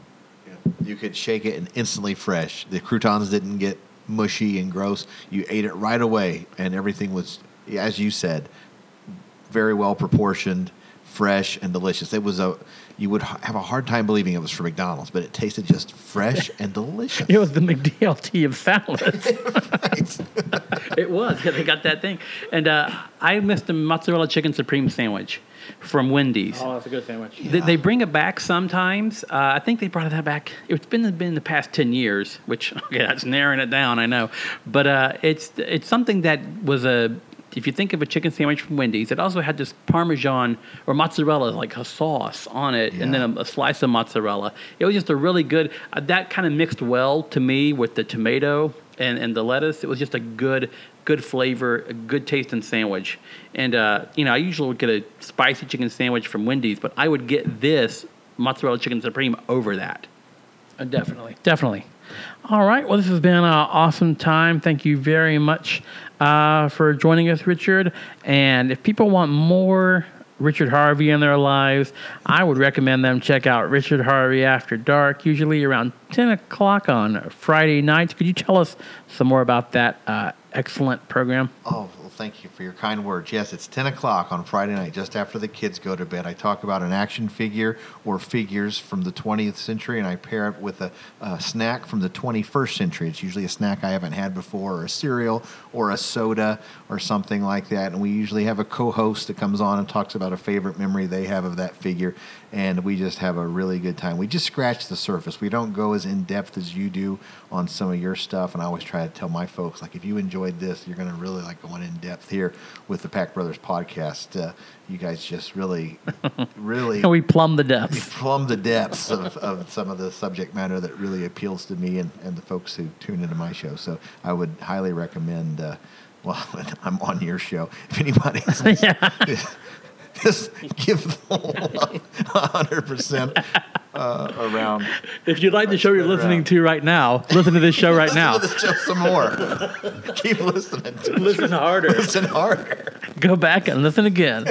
S4: You could shake it and instantly fresh. The croutons didn't get mushy and gross. You ate it right away, and everything was, as you said, very well proportioned, fresh, and delicious. It was a you would have a hard time believing it was from McDonald's, but it tasted just fresh and delicious. <laughs>
S2: It was the McDLT of salads. <laughs> <laughs>
S3: It was. Yeah, they got that thing. And uh, I missed the mozzarella chicken supreme sandwich from Wendy's.
S2: Oh, that's a good sandwich.
S3: They, they bring it back sometimes. Uh, I think they brought that back. It's been been the past ten years, which okay, that's narrowing it down. I know, but uh, it's it's something that was a. If you think of a chicken sandwich from Wendy's, it also had this Parmesan or mozzarella, like a sauce on it, and then a, a slice of mozzarella. It was just a really good. Uh, that kind of mixed well to me with the tomato and, and the lettuce. It was just a good, good flavor, a good tasting sandwich. And uh, you know, I usually would get a spicy chicken sandwich from Wendy's, but I would get this mozzarella chicken supreme over that.
S2: Uh, definitely, definitely. All right. Well, this has been an awesome time. Thank you very much uh, for joining us, Richard. And if people want more Richard Harvey in their lives, I would recommend them check out Richard Harvey After Dark, usually around 10 o'clock on Friday nights. Could you tell us some more about that uh, excellent program?
S4: Oh, thank you for your kind words. Yes, it's 10 o'clock on Friday night, just after the kids go to bed. I talk about an action figure or figures from the 20th century, and I pair it with a, a snack from the 21st century. It's usually a snack I haven't had before, or a cereal, or a soda, or something like that. And we usually have a co host that comes on and talks about a favorite memory they have of that figure. And we just have a really good time. We just scratch the surface. We don't go as in depth as you do on some of your stuff. And I always try to tell my folks, like, if you enjoyed this, you're going to really like going in depth here with the Pack Brothers podcast. Uh, you guys just really, <laughs> really
S2: we plumb the depths. <laughs>
S4: plumb the depths of, of some of the subject matter that really appeals to me and, and the folks who tune into my show. So I would highly recommend uh, <laughs> Well, I'm on your show. If anybody, just give the hundred percent uh, around.
S3: If you like the show you're listening to right now, listen to this show right now.
S4: To this show some more. <laughs> Keep listening. To it.
S3: Listen harder.
S4: Listen harder.
S2: Go back and listen again.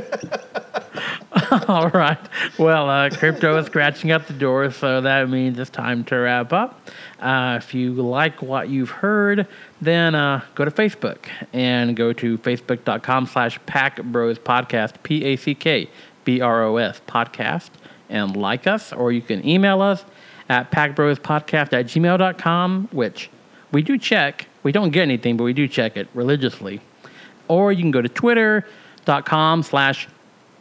S2: <laughs> All right. Well, uh, crypto is scratching at the door, so that means it's time to wrap up. Uh, if you like what you've heard, then uh, go to Facebook and go to facebook.com slash Pack Bros Podcast, P A C K B R O S Podcast, and like us, or you can email us at packbrospodcast at gmail.com, which we do check. We don't get anything, but we do check it religiously. Or you can go to twitter.com slash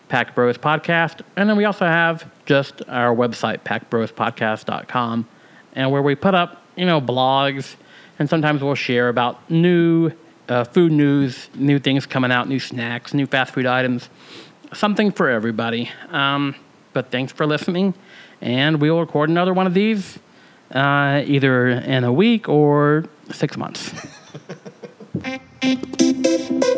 S2: Pack Bros Podcast. And then we also have just our website, packbrospodcast.com, and where we put up, you know, blogs, and sometimes we'll share about new uh, food news, new things coming out, new snacks, new fast food items, something for everybody. Um, but thanks for listening, and we will record another one of these uh, either in a week or six months. <laughs>